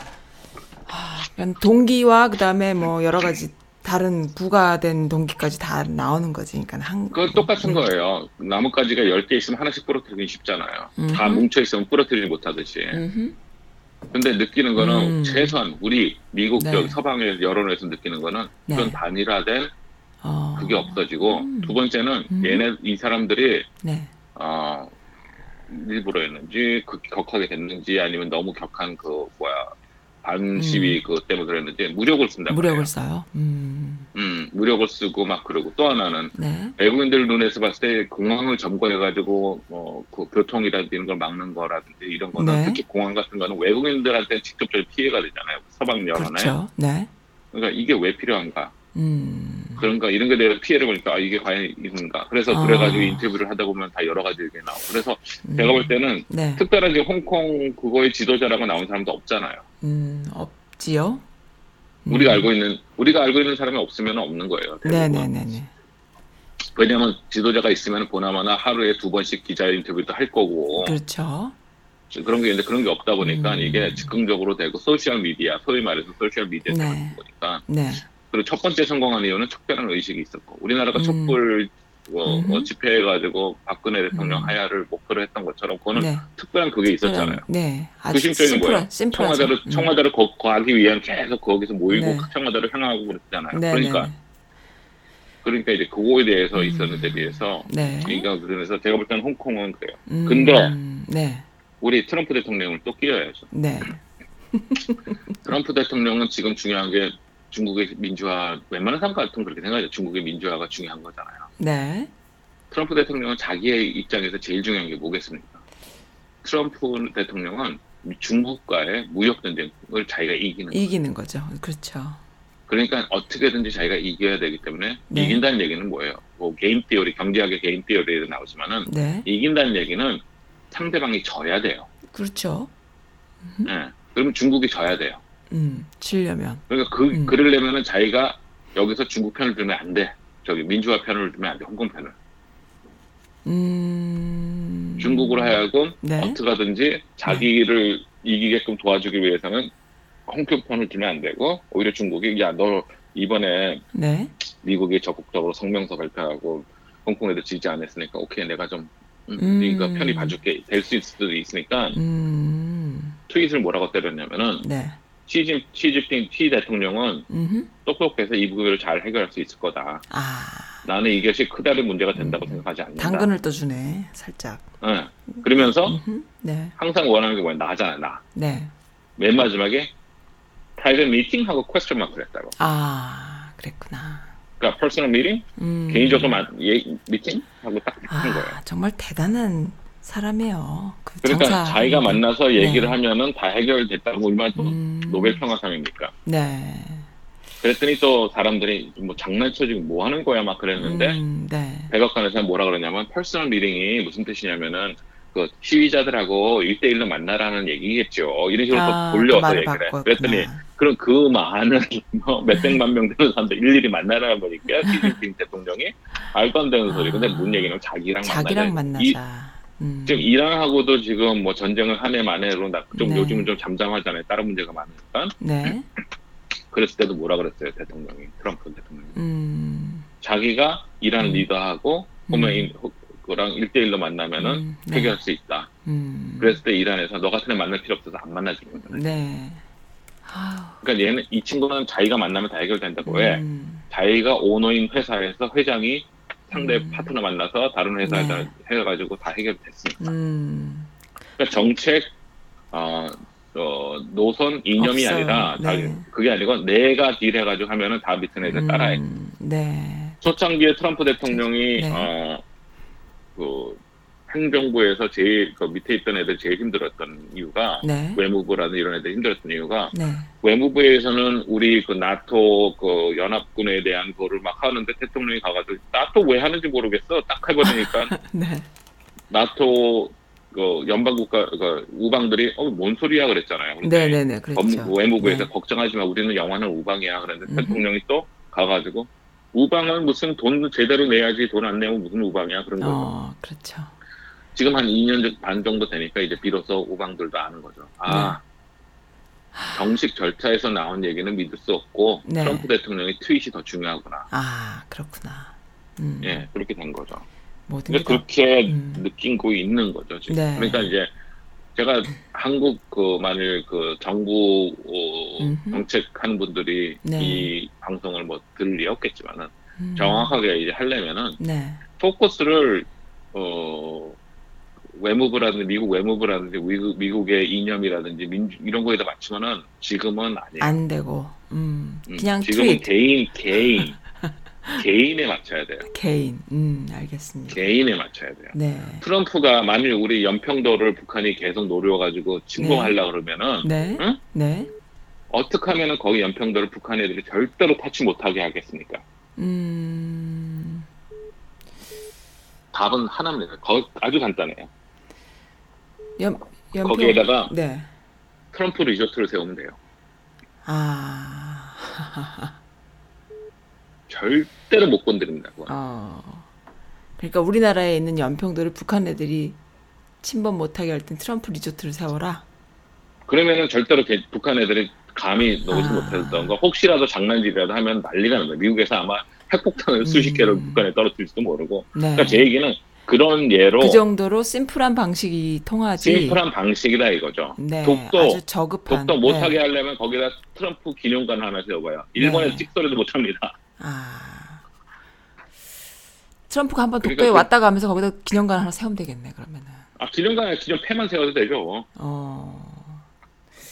그러니까 동기와 그다음에 뭐 여러 가지 다른 부가된 동기까지 다 나오는 거지. 그러니까 한 그 똑같은 거예요. 나뭇가지가 10개 있으면 하나씩 부러뜨리기 쉽잖아요. 다 음흠. 뭉쳐 있으면 부러뜨리지 못하듯이. 음흠. 근데 느끼는 거는 음. 최소한 우리 미국 네. 쪽 서방의 여론에서 느끼는 거는 네. 그런 단일화된 어. 그게 없어지고 음. 두 번째는 음. 얘네 이 사람들이 네. 어, 일부러였는지 극, 격하게 됐는지 아니면 너무 격한 그 뭐야 반 시위 그 때문에 그랬는지 무력을 쓴다 음. 무력을 써요. 음. 음 무력을 쓰고 막 그러고 또 하나는 네. 외국인들 눈에서 봤을 때 공항을 점거해가지고 뭐그 교통이라든지 이런 걸 막는 거라든지 이런 거는 네. 특히 공항 같은 거는 외국인들한테 직접적인 피해가 되잖아요 서방 여론에 그렇죠. 네. 그러니까 이게 왜 필요한가 음. 그런가 이런 거에 대해서 피해를 보니까 아, 이게 과연 있는가 그래서 아. 그래가지고 인터뷰를 하다 보면 다 여러 가지 의견이 나오고 그래서 음. 제가 볼 때는 네. 특별한 지금 홍콩 그거의 지도자라고 나온 사람도 없잖아요. 음, 없지요. 음. 우리가 알고 있는 우리가 알고 있는 사람이 없으면 없는 거예요. 대부분. 네네네네. 왜냐하면 지도자가 있으면 보나마나 하루에 두 번씩 기자 인터뷰도 할 거고 그렇죠. 그런 게 있는데 그런 게 없다 보니까 음. 이게 즉흥적으로 되고 소셜 미디어 소위 말해서 소셜 미디어 네. 때문에 보니까 네. 그리고 첫 번째 성공한 이유는 특별한 의식이 있었고 우리나라가 음. 촛불 어, 음흠. 어, 집회해가지고 박근혜 대통령 음. 하야를 목표로 했던 것처럼 그거는 네. 특별한 그게 있었잖아요. 네. 아주 그 심적인 심플한, 거예요. 심플하죠. 청와대를 음. 청와대를 거, 가기 위한 계속 거기서 모이고 네. 청와대를 향하고 그랬잖아요. 네, 그러니까 네. 그러니까 이제 그거에 대해서 음. 있었는데 비해서 네. 그러니까 그래서 제가 볼 때는 홍콩은 그래요. 음, 근데 네. 우리 트럼프 대통령을 또 끼워야죠. 네. 트럼프 대통령은 지금 중요한 게 중국의 민주화 웬만한 사람 같은 그렇게 생각하죠. 중국의 민주화가 중요한 거잖아요. 네. 트럼프 대통령은 자기의 입장에서 제일 중요한 게 뭐겠습니까? 트럼프 대통령은 중국과의 무역 전쟁을 자기가 이기는. 이기는 거죠. 그렇죠. 그러니까 어떻게든지 자기가 이겨야 되기 때문에 네. 이긴다는 얘기는 뭐예요? 뭐 게임 띠어리 경제학의 게임 띠어리에 나오지만은 네. 이긴다는 얘기는 상대방이 져야 돼요. 그렇죠. 예. 그러면 중국이 져야 돼요. 음, 치려면. 그러니까 그 음. 그러려면은 자기가 여기서 중국 편을 들면 안 돼. 저기 민주화 편을 들면 안 돼. 홍콩 편을. 음. 중국으로 하여금 네. 어떻게 하든지 자기를 이기게끔 도와주기 위해서는 홍콩 편을 들면 안 되고 오히려 중국이 야 너 이번에 네. 미국이 적극적으로 성명서 발표하고 홍콩에도 지지 않았으니까 오케이 내가 좀 음, 음. 네가 편히 봐줄게 될 수 있을 수도 있으니까 음. 트윗을 뭐라고 때렸냐면은 네. 시진 시진핑 티 대통령은 음. 똑똑해서 이 부분을 잘 해결할 수 있을 거다. 아. 나는 이것이 커다란 문제가 된다고 생각하지 않는다. 당근을 떠주네. 살짝. 예. 그러면서 음흠. 네. 항상 원하는 게 뭐야? 나잖아, 나. 네. 맨 마지막에 private meeting 하고 question mark를 했다고. 아, 그랬구나. 그러니까 personal meeting, 음. 개인적으로 마, 예, 미팅 하고 딱 하는 거예요. 아, 정말 대단한 사람이에요. 그 그러니까 장사. 자기가 만나서 얘기를 네. 하면은 다 해결됐다고 얼마나 또 음. 노벨 평화상입니까? 네. 그랬더니 또 사람들이 뭐 장난쳐 지금 뭐 하는 거야 막 그랬는데 음, 네. 백악관에서 뭐라 그러냐면 personal meeting이 무슨 뜻이냐면은 그 시위자들하고 일대일로 만나라는 얘기겠죠. 이런 식으로 아, 또 그 돌려서 말을 얘기를 해. 그랬더니 그럼 그 많은 뭐 몇백만 명 되는 사람들 일일이 만나라 보니까 시진핑 대통령이 말도 안 되는 소리. 근데 아. 뭔 얘기냐면 자기랑, 자기랑 만나자. 이- 만나자. 음. 지금 이란하고도 지금 뭐 전쟁을 한 해 만에로 나- 좀 네. 요즘은 좀 잠잠하잖아요. 다른 문제가 많으니까. 네. 그랬을 때도 뭐라 그랬어요, 대통령이. 트럼프 대통령이. 음. 자기가 이란 음. 리더하고 호메인 그랑 1대1로 만나면은 음, 네. 해결할 수 있다. 음. 그랬을 때 이란에서 너 같은 애 만날 필요 없어서 안 만나주는 거야. 네. 그러니까 얘는 이 친구는 자기가 만나면 다 해결된다고 왜? 음. 자기가 오너인 회사에서 회장이 상대 음. 파트너 만나서 다른 회사에다 네. 해가지고 다 해결됐으니까. 음. 그러니까 정책 어, 어, 노선 이념이 없어요. 아니라 다- 네. 그게 아니고 내가 딜해가지고 하면은 다 밑에 애들 따라해. 음, 네. 초창기에 트럼프 대통령이 네. 어, 그 행정부에서 제일 그 밑에 있던 애들 제일 힘들었던 이유가 네. 외무부라는 이런 애들 힘들었던 이유가 네. 외무부에서는 우리 그 나토 그 연합군에 대한 거를 막 하는데 대통령이 가가지고 나토 왜 하는지 모르겠어 딱 해버리니까 네. 나토 그 연방국가 그 우방들이 어뭔 소리야 그랬잖아요. 근데 네, 네, 네. 그렇죠. 법무- 외무부에서 네. 걱정하지 마 우리는 영화는 우방이야 그랬는데 음흠. 대통령이 또 가가지고 우방은 무슨 돈 제대로 내야지 돈 안 내면 무슨 우방이야 그런 거죠. 어, 그렇죠. 지금 한 2년 반 정도 되니까 이제 비로소 우방들도 아는 거죠. 아 정식 절차에서 나온 얘기는 믿을 수 없고 네. 트럼프 대통령의 트윗이 더 중요하구나. 아, 그렇구나. 음. 예 그렇게 된 거죠. 모든 게 다- 그렇게 음. 느끼고 있는 거죠 지금. 네. 그러니까 이제 제가 한국 그 만일 그 정부 어. 정책하는 분들이 네. 이 방송을 뭐 들을 리 없겠지만은 음. 정확하게 이제 하려면은 네. 포커스를 어 외무부라든지 미국 외무부라든지 미국, 미국 의 이념이라든지 민주 이런 거에다 맞추면은 지금은 아니에요. 안 되고. 음. 음, 그냥 지금은 트윗 개인 개인 개인에 맞춰야 돼요. 개인. 음, 알겠습니다. 개인에 맞춰야 돼요. 네. 트럼프가 만일 우리 연평도를 북한이 계속 노려가지고 침공하려 그러면은 네. 응? 네. 어떻게 하면은 거기 연평도를 북한 애들이 절대로 타치 못하게 하겠습니까? 음. 답은 하나입니다. 거- 아주 간단해요. 연 연평 거기에다가 네. 트럼프 리조트를 세우면 돼요. 아. 절대로 못 건드립니다. 그거. 어. 그러니까 우리나라에 있는 연평도를 북한 애들이 침범 못하게 할 땐 트럼프 리조트를 세워라. 그러면은 절대로 개- 북한 애들이 감히 놓지 아. 못했던 거 혹시라도 장난질이라도 하면 난리가 납니다. 미국에서 아마 핵폭탄을 수십 개를 음. 북한에 떨어뜨릴지도 모르고. 네. 그러니까 제 얘기는 그런 예로 그 정도로 심플한 방식이 통하지. 심플한 방식이다 이거죠. 네. 독도 아주 저급한. 독도 못하게 네. 하려면 거기다 트럼프 기념관 하나 세워봐요. 일본에 네. 찍소리도 못합니다. 아. 트럼프가 한번 그러니까 독도에 그- 왔다 가면서 거기다 기념관 하나 세우면 되겠네, 그러면은. 아 기념관에 기념 패만 세워도 되죠. 어.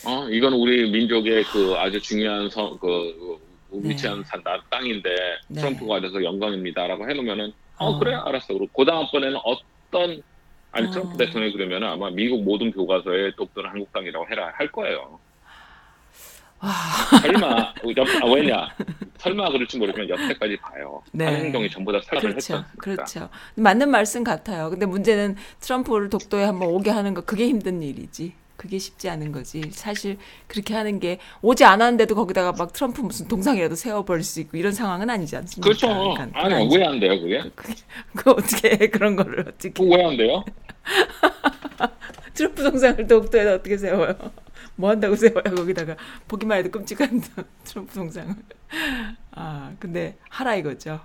어 이건 우리 민족의 그 아주 중요한 서, 그 네. 위치한 산 나- 땅인데 네. 트럼프가 돼서 영광입니다라고 해놓으면은 어, 어. 그래 알았어. 그리고 그 다음 번에는 어떤 아니 어. 트럼프 대통령이 그러면은 아마 미국 모든 교과서에 독도는 한국 땅이라고 해라 할 거예요. 와. 설마 옆, 아, 왜냐? 설마 그럴지 모르지만 여태까지 봐요. 네. 하는 행동이 전부 다 살을 그렇죠. 했었으니까. 그렇죠. 맞는 말씀 같아요. 근데 문제는 트럼프를 독도에 한번 오게 하는 거 그게 힘든 일이지. 그게 쉽지 않은 거지. 사실 그렇게 하는 게 오지 않았는데도 거기다가 막 트럼프 무슨 동상이라도 세워버릴 수 있고 이런 상황은 아니지 않습니까? 그렇죠. 그러니까 아니. 왜 안 돼요 그게? 그 어떻게 해, 그런 거를 어떻게 그거 왜안 돼요? 트럼프 동상을 독도에다 어떻게 세워요? 뭐 한다고 세워요 거기다가 보기만 해도 끔찍한 트럼프 동상을. 아 근데 하라 이거죠.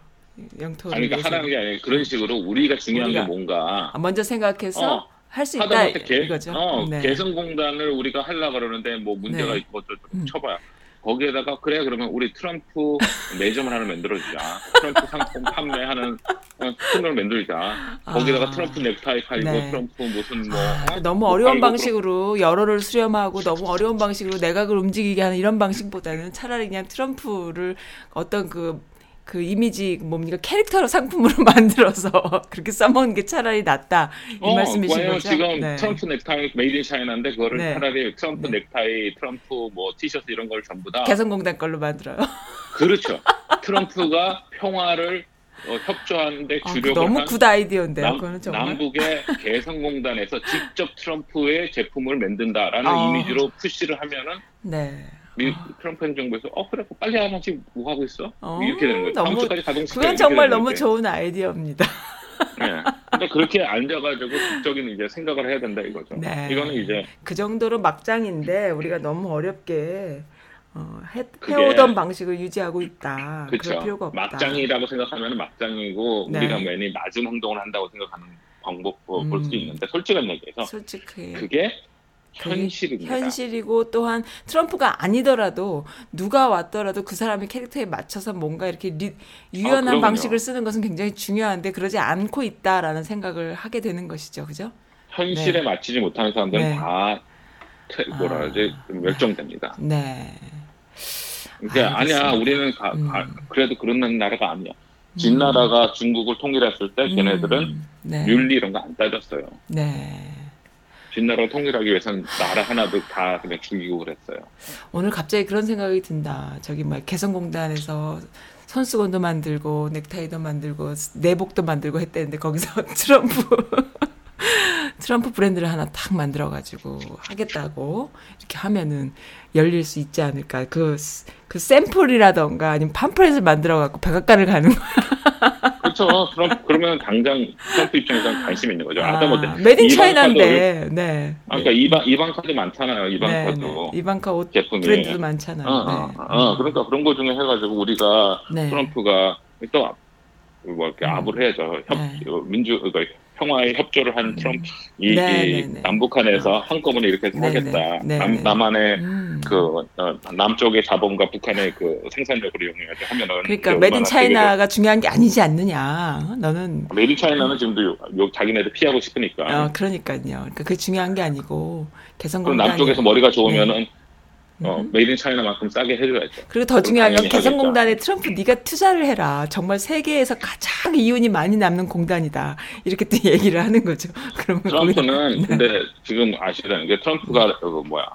영토를 아니 그러니까. 하라는 게 아니라 그런 식으로 우리가 중요한 우리가 게 뭔가 아, 먼저 생각해서 어, 할 수 있다 개, 이거죠. 어, 네. 개성공단을 우리가 하려 그러는데 뭐 문제가 네. 있고 어쩌고 음. 쳐봐요. 거기에다가 그래 그러면 우리 트럼프 매점을 하나 만들어주자. 트럼프 상품 판매하는 어, store를 만들자. 거기다가 아. 트럼프 넥타이 팔고 네. 트럼프 무슨 뭐 아, 어? 너무 뭐 어려운 방식으로 여론을 수렴하고 너무 어려운 방식으로 내각을 움직이게 하는 이런 방식보다는 차라리 그냥 트럼프를 어떤 그, 그 이미지 뭡니까 캐릭터로 상품으로 만들어서 그렇게 써먹는 게 차라리 낫다 이 어, 말씀이신 거죠? 지금 네. 트럼프 넥타이 made in China인데 그거를 네. 차라리 트럼프 네. 넥타이, 트럼프 뭐 티셔츠 이런 걸 전부 다 개성공단 걸로 만들어요. 그렇죠. 트럼프가 평화를 어, 협조하는데 아, 주력을 너무 한 good 아이디어인데요. 남, 그거는 정말. 남북의 개성공단에서 직접 트럼프의 제품을 만든다라는 아. 이미지로 push를 하면은 네. 미, 트럼프 행정부에서 어 그래 빨리 하나씩 뭐 하고 있어 어, 이렇게 되는 거예요. 다음 너무- 주까지 가동시켜 그건 정말 너무. 좋은 아이디어입니다. 네. 근데 그렇게 앉아가지고 국적인 이제 생각을 해야 된다 이거죠. 네. 이거는 이제 그 정도로 막장인데 우리가 너무 어렵게 어, 해, 해오던 방식을 유지하고 있다. 그렇죠. 필요가 없다. 막장이라고 생각하면 막장이고 네. 우리가 괜히 낮은 행동을 한다고 생각하는 방법 볼 음. 수도 있는데 솔직한 얘기해서 솔직히 그게 그게 현실입니다. 현실이고 또한 트럼프가 아니더라도 누가 왔더라도 그 사람의 캐릭터에 맞춰서 뭔가 이렇게 리- 유연한 그럼요. 방식을 쓰는 것은 굉장히 중요한데 그러지 않고 있다라는 생각을 하게 되는 것이죠. 그죠? 현실에 맞추지 못하는 사람들은 네. 다 태- 뭐라 아. 그러지 멸종됩니다. 네. 그러니까 알겠습니다. 아니야 우리는 가- 음. 가- 그래도 그런 나라가 아니야. 진나라가 중국을 통일했을 때 걔네들은 음, 네. 윤리 이런 거 안 따졌어요. 네. 진나라를 통일하기 위해서는 나라 하나도 다 그냥 죽이고 그랬어요. 오늘 갑자기 그런 생각이 든다. 저기 뭐 개성공단에서 손수건도 만들고 넥타이도 만들고 내복도 만들고 했다는데 거기서 트럼프 트럼프 브랜드를 하나 탁 만들어 가지고 하겠다고 이렇게 하면은 열릴 수 있지 않을까. 그, 스- 그 샘플이라던가 아니면 팜플렛을 만들어 갖고 백악관을 가는 거. 그렇죠. 트럼프 그러면 당장 트럼프 입장에서는 관심 있는 거죠. 아, 뭐 made in 이방카도 China인데. 네. 아, 그러니까 이방 이방카도 많잖아요. 네, 이방카도 네. 이방카 옷 제품이. 브랜드도 많잖아요. 어, 어, 네. 어, 그러니까 그런 거 중에 해가지고 우리가 네. 트럼프가 또 뭐 이렇게 음. 압을 해야죠. 협, 네. 민주 그러니까 평화에 협조를 한 트럼프 이, 네, 이 네, 네. 남북한에서 한꺼번에 이렇게 네, 하겠다. 네, 네, 남, 네. 남한의 음. 그 어, 남쪽의 자본과 북한의 그 생산력을 이용해서 하면은 그러니까 made in China가 중요한 게 아니지 않느냐. 너는 made in China는 지금도 요, 요 자기네들 피하고 싶으니까. 어 그러니까요. 그러니까 그게 중요한 게 아니고 그럼 개성공단이 남쪽에서 머리가 좋으면은 어, 음. made in China만큼 싸게 해줘야죠. 그리고 더 중요한 건 개성공단에 트럼프 네가 투자를 해라. 정말 세계에서 가장 이윤이 많이 남는 공단이다. 이렇게 또 얘기를 하는 거죠. 그러면 트럼프는 거기- 근데 지금 아시라는 게 트럼프가 그 뭐야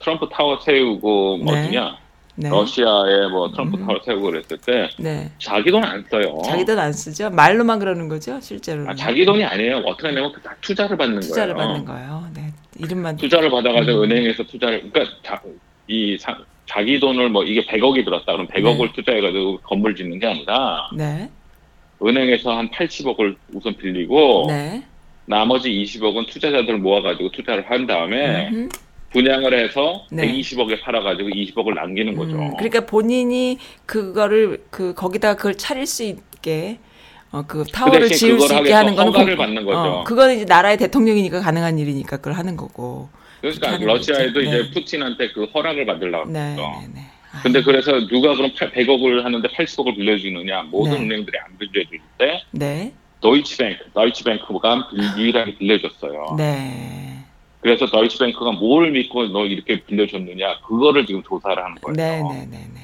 트럼프 타워 세우고 뭐 네. 어디냐 네. 러시아에 뭐 트럼프 음. 타워 세우고 그랬을 때 네. 자기 돈 안 써요. 자기 돈 안 쓰죠. 말로만 그러는 거죠. 실제로는. 아, 자기 돈이 아니에요. 어떻게 하냐면 그다 투자를 받는 투자를 거예요. 받는 거예요. 네. 이름만 투자를 받아가지고 음. 은행에서 투자를 그러니까 자, 이 사, 자기 돈을 뭐 이게 100억이 들었다 그럼 100억을 네. 투자해가지고 건물 짓는 게 아니라 네. 은행에서 한 80억을 우선 빌리고 네. 나머지 20억은 투자자들 모아가지고 투자를 한 다음에 음흠. 분양을 해서 네. 120억에 팔아가지고 20억을 남기는 거죠. 음, 그러니까 본인이 그거를 그 거기다 그걸 차릴 수 있게 어, 그 타워를 대신 지을 수 있게 하는 거는 허가를 공- 받는 거죠. 어, 그거는 이제 나라의 대통령이니까 가능한 일이니까 그걸 하는 거고. 그러니까 러시아에도 거죠. 이제 네. 푸틴한테 그 허락을 받으려고 네, 했죠. 네, 네. 아, 근데 그래서 누가 그럼 100억을 하는데 80억을 빌려주느냐 모든 네. 은행들이 안 빌려줄 때 네, 도이치뱅크, 도이치뱅크가 빌- 유일하게 빌려줬어요. 네, 그래서 도이치뱅크가 뭘 믿고 너 이렇게 빌려줬느냐 그거를 지금 조사를 하는 거예요. 네, 네, 네, 네, 네.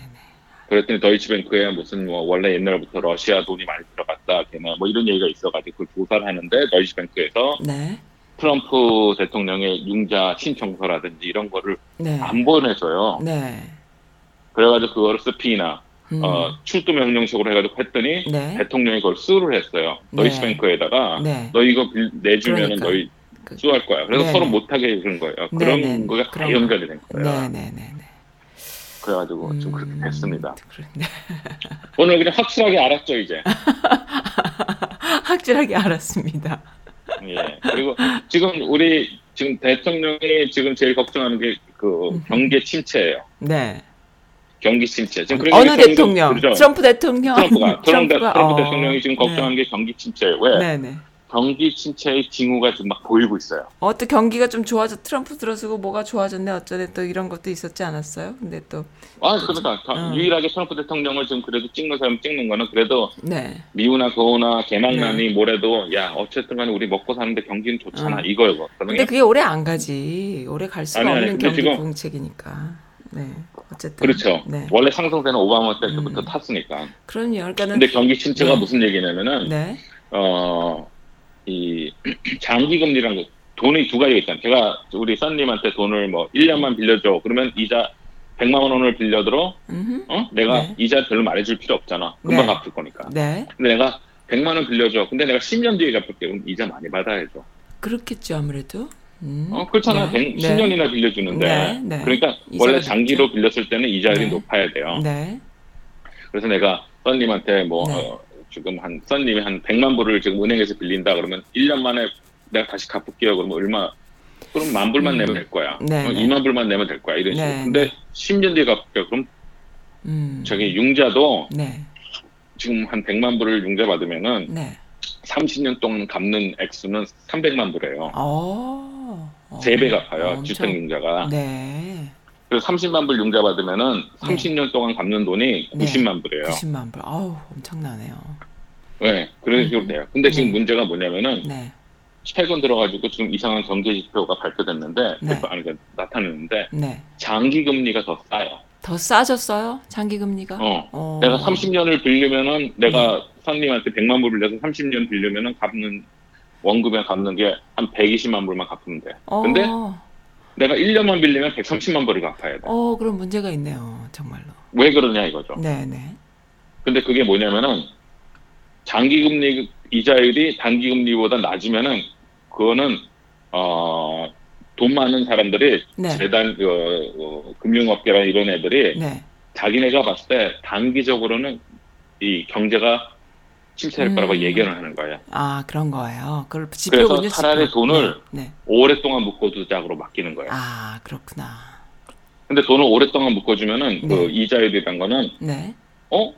그랬더니 도이치뱅크에 무슨 뭐 원래 옛날부터 러시아 돈이 많이 들어갔다, 걔나 뭐 이런 얘기가 있어가지고 그 조사를 하는데 도이치뱅크에서 네, 트럼프 대통령의 융자 신청서라든지 이런 거를 네, 안 보내줘요. 네. 그래가지고 그거를 스피나 음, 어, 출두 명령식으로 해가지고 했더니 네, 대통령이 그걸 수를 했어요. 네. 도이치뱅크에다가 네. 너 이거 빌- 내주면 은 그러니까. 너희 그- 수할 거야. 그래서 네, 서로 네. 못하게 해준 거예요. 네, 그런 네. 거가 다 연결이 된 거예요. 네, 네, 네, 네. 그래가지고 좀 그렇게 음, 됐습니다. 네. 오늘 그냥 확실하게 알았죠 이제. 확실하게 알았습니다. 예. 그리고 지금 우리 지금 대통령이 지금 제일 걱정하는 게 그 경기 침체예요. 네. 경기 침체. 지금 어느 그러니까 대통령? 그렇죠. 트럼프 대통령? 트럼프가 트럼프, 트럼프가? 트럼프 어, 대통령이 지금 걱정하는 게 경기 침체예요. 왜? 네, 네. 경기 침체의 징후가 지금 막 보이고 있어요. 어, 또 경기가 좀 좋아져, 트럼프 들어서고 뭐가 좋아졌네, 어쩌네, 또 이런 것도 있었지 않았어요? 근데 또, 아, 그러니까 어. 유일하게 트럼프 대통령을 지금 그래도 찍는 사람 찍는 거는 그래도 네. 미우나 거우나 개망나니 뭐래도 야 어쨌든 간에 우리 먹고 사는데 경기는 좋잖아 어. 이거였거든요. 근데 그게 오래 안 가지. 오래 갈 수가 아니, 아니, 없는 경기 지금- 부흥책이니까. 네. 어쨌든. 그렇죠. 네. 원래 상승세는 오바마 때부터 음. 탔으니까. 그럼요. 그러니까는. 근데 경기 침체가 네. 무슨 얘기냐면은 네. 어, 이 장기 금리란 거 돈이 두 가지가 있잖아요. 제가 우리 썬님한테 돈을 뭐 1년만 빌려줘. 그러면 이자 100만 원을 빌려들어. 음흠. 어? 내가 네. 이자 별로 말해줄 필요 없잖아. 금방 네. 갚을 거니까. 네. 근데 내가 100만 원 빌려줘. 근데 내가 10년 뒤에 갚을게. 그럼 이자 많이 받아야죠. 그렇겠죠, 아무래도. 음. 어, 그렇잖아. 네. 100, 10년이나 빌려주는데. 네, 네. 그러니까 원래 장기로. 빌렸을 때는 이자율이 네. 높아야 돼요. 네. 그래서 내가 썬님한테 뭐 네. 어, 지금 한 썬님이 한 100만 불을 지금 은행에서 빌린다 그러면 1년 만에 내가 다시 갚을게요. 그러면 얼마 그럼 만 불만 음. 내면 될 거야. 네, 어, 네. 2만 불만 내면 될 거야. 이런 식으로. 네, 근데 10년 뒤에 갚을게. 그럼 음. 저기 융자도 네. 지금 한 100만 불을 융자 받으면은 네. 30년 동안 갚는 액수는 300만 불이에요. 어. 어. 세배 갚아요. 주택 융자가. 네. 그래서 30만 불 융자 받으면은 30년 동안 갚는 돈이 네. 90만 불이에요. 90만 불. 아우, 엄청나네요. 네, 그런 식으로 돼요. 근데 지금 네. 문제가 뭐냐면은 네. 최근 들어가지고 지금 이상한 경제 지표가 발표됐는데, 네. 아니, 그러니까 나타났는데 네. 장기 금리가 더 싸요. 더 싸졌어요? 장기 금리가? 어. 어. 내가 30년을 빌리면은 내가 선님한테 100만 불 빌려서 30년 빌리면은 갚는 원금에 갚는 게 한 120만 불만 갚으면 돼. 어. 근데 내가 1년만 빌리면 130만 불을 갚아야 돼. 어, 그런 문제가 있네요. 정말로. 왜 그러냐 이거죠. 네, 네. 근데 그게 뭐냐면은 장기 금리 이자율이 단기 금리보다 낮으면은 그거는 어, 돈 많은 사람들이 네. 재단 그 어, 금융업계나 이런 애들이 네. 자기네가 봤을 때 단기적으로는 이 경제가 침체할 음. 거라고 예견을 하는 거예요. 아, 그런 거예요. 그걸. 그래서 차라리 지표. 돈을 네. 네. 오랫동안 묶어두자고 맡기는 거예요. 아, 그렇구나. 근데 돈을 오랫동안 묶어주면은 그 네. 이자율이란 거는 네. 어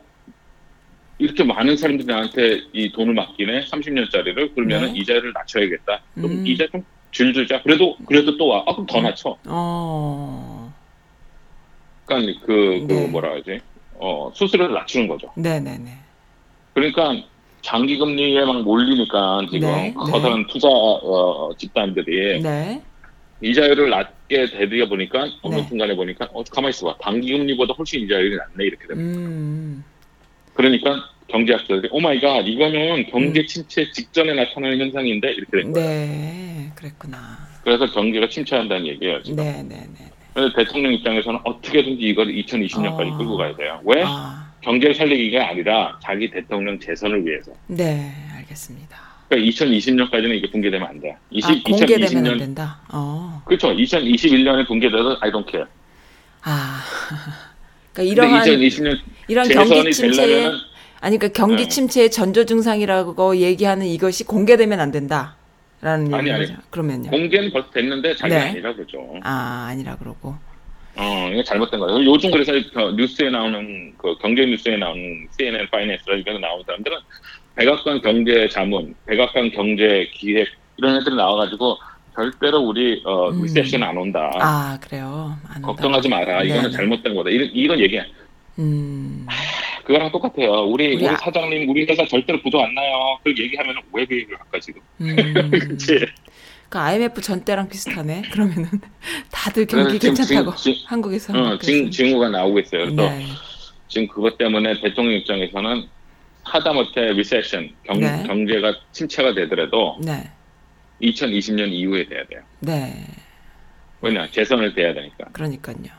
이렇게 많은 사람들이 나한테 이 돈을 맡기네 30년짜리를 그러면은 네. 이자를 낮춰야겠다. 그럼 음. 이자 좀 줄주자. 그래도 그래도 또 와. 아 그럼 더 음. 낮춰. 어. 그러니까 그, 그 네. 뭐라 하지? 어 수수료를 낮추는 거죠. 네, 네, 네. 그러니까 장기 금리에 막 몰리니까 지금 네, 커다란 투자 어, 집단들이 네. 이자율을 낮게 되드려 보니까 어느 네. 순간에 보니까 어 가만 있어봐 단기 금리보다 훨씬 이자율이 낮네 이렇게 됩니다. 음. 그러니까 경제학자들이 oh my God 이거는 경제 음. 침체 직전에 나타나는 현상인데 이렇게 된 거예요. 네. 그랬구나. 그래서 경제가 침체한다는 얘기예요. 지금. 네, 네, 네. 그래서 대통령 입장에서는 어떻게든지 이걸 2020년까지 어. 끌고 가야 돼요. 왜? 아. 경제를 살리기가 아니라 자기 대통령 재선을 위해서. 네, 알겠습니다. 그러니까 2020년까지는 이게 붕괴되면 안 돼. 20, 아, 공개되면 2020년 안 된다. 어. 그렇죠. 2021년에 붕괴돼도 I don't care. 아. 그러니까 이러한 2020년 이런 경기 되려면 아니 그러니까 경기 네. 침체의 전조 증상이라고 얘기하는 이것이 공개되면 안 된다 라는 아니, 얘기죠. 그러면요. 공개는 벌써 됐는데 자기 네. 아니라 그러죠. 아, 아니라 그러고. 어, 이거 잘못된 거예요. 요즘 그래서 그 뉴스에 나오는 그 경제 뉴스에 나오는 CNN 파이낸스라 이런 데 나오는 사람들은 백악관 경제 자문, 백악관 경제 기획 이런 애들이 나와가지고 절대로 우리 어 음. recession 안 온다. 아, 그래요. 안 한다. 걱정하지 마라. 이거는 네. 잘못된 거다. 이런, 이런 얘기야. 음. 그거랑 똑같아요. 우리, 우리 우리 아- 사장님, 우리 회사 절대로 부도 안 나요. 그 얘기하면 왜 그 얘기를 할까, 지금. 음. 그치? 그 IMF 전 때랑 비슷하네. 그러면은 다들 경기 지금 괜찮다고 징- 징- 한국에서 어, 징, 징후가 나오고 있어요. 그래서 네. 지금 그것 때문에 대통령 입장에서는 하다못해 recession, 경, 네. 경제가 침체가 되더라도 네. 2020년 이후에 돼야 돼요. 네. 왜냐, 재선을 돼야 되니까. 그러니까요. 그러니까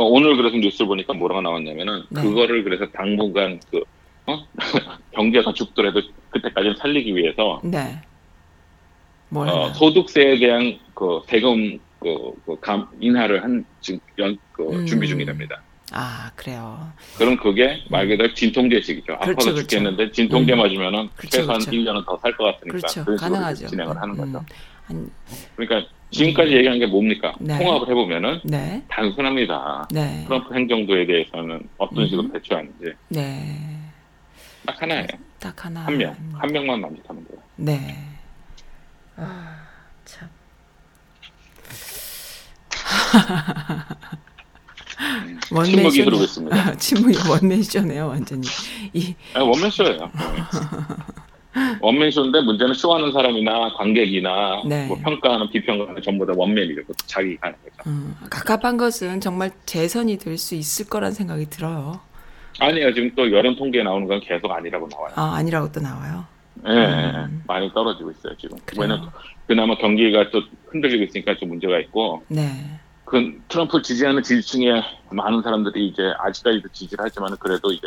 오늘 그래서 뉴스를 보니까 뭐라고 나왔냐면은 네. 그거를 그래서 당분간 그, 어? 경제가 죽더라도 그때까지는 살리기 위해서 네. 뭘 어? 소득세에 대한 그 세금 그, 그 감, 인하를 한 지금 연, 그 음. 준비 중이랍니다. 아, 그래요. 그럼 그게 말 그대로 진통제식이죠. 아파서 그렇죠, 그렇죠. 죽겠는데 진통제 음. 맞으면은 그렇죠, 최소한 그렇죠. 1년은 더 살 것 같으니까 그렇죠. 가능하죠. 진행을 하는 음. 거죠. 한, 그러니까 지금까지 얘기한 게 뭡니까? 네. 통합을 해보면은 네. 단순합니다. 네. 트럼프 행정부에 대해서는 어떤 음. 식으로 대처하는지 네. 딱 하나예요. 딱 하나. 한 명, 한 명만 만족하면 돼요. 네. 아, 참. 침묵이 흐르고 있습니다. 침묵이 원맨쇼네요, 완전히. 이, 아, 원맨쇼예요. 원맨쇼인데 문제는 쇼하는 사람이나 관객이나 네. 뭐 평가하는 비평가는 전부 다 원맨이고 자기가 하는 거죠. 음, 갑갑한 것은 정말 재선이 될 수 있을 거란 생각이 들어요. 아니에요. 지금 또 여론 통계에 나오는 건 계속 아니라고 나와요. 아, 아니라고 또 나와요. 예, 음. 많이 떨어지고 있어요 지금. 왜냐면 그나마 경기가 또 흔들리고 있으니까 좀 문제가 있고 네. 그 트럼프 지지하는 지지층에 많은 사람들이 이제 아직까지도 지지를 하지만 그래도 이제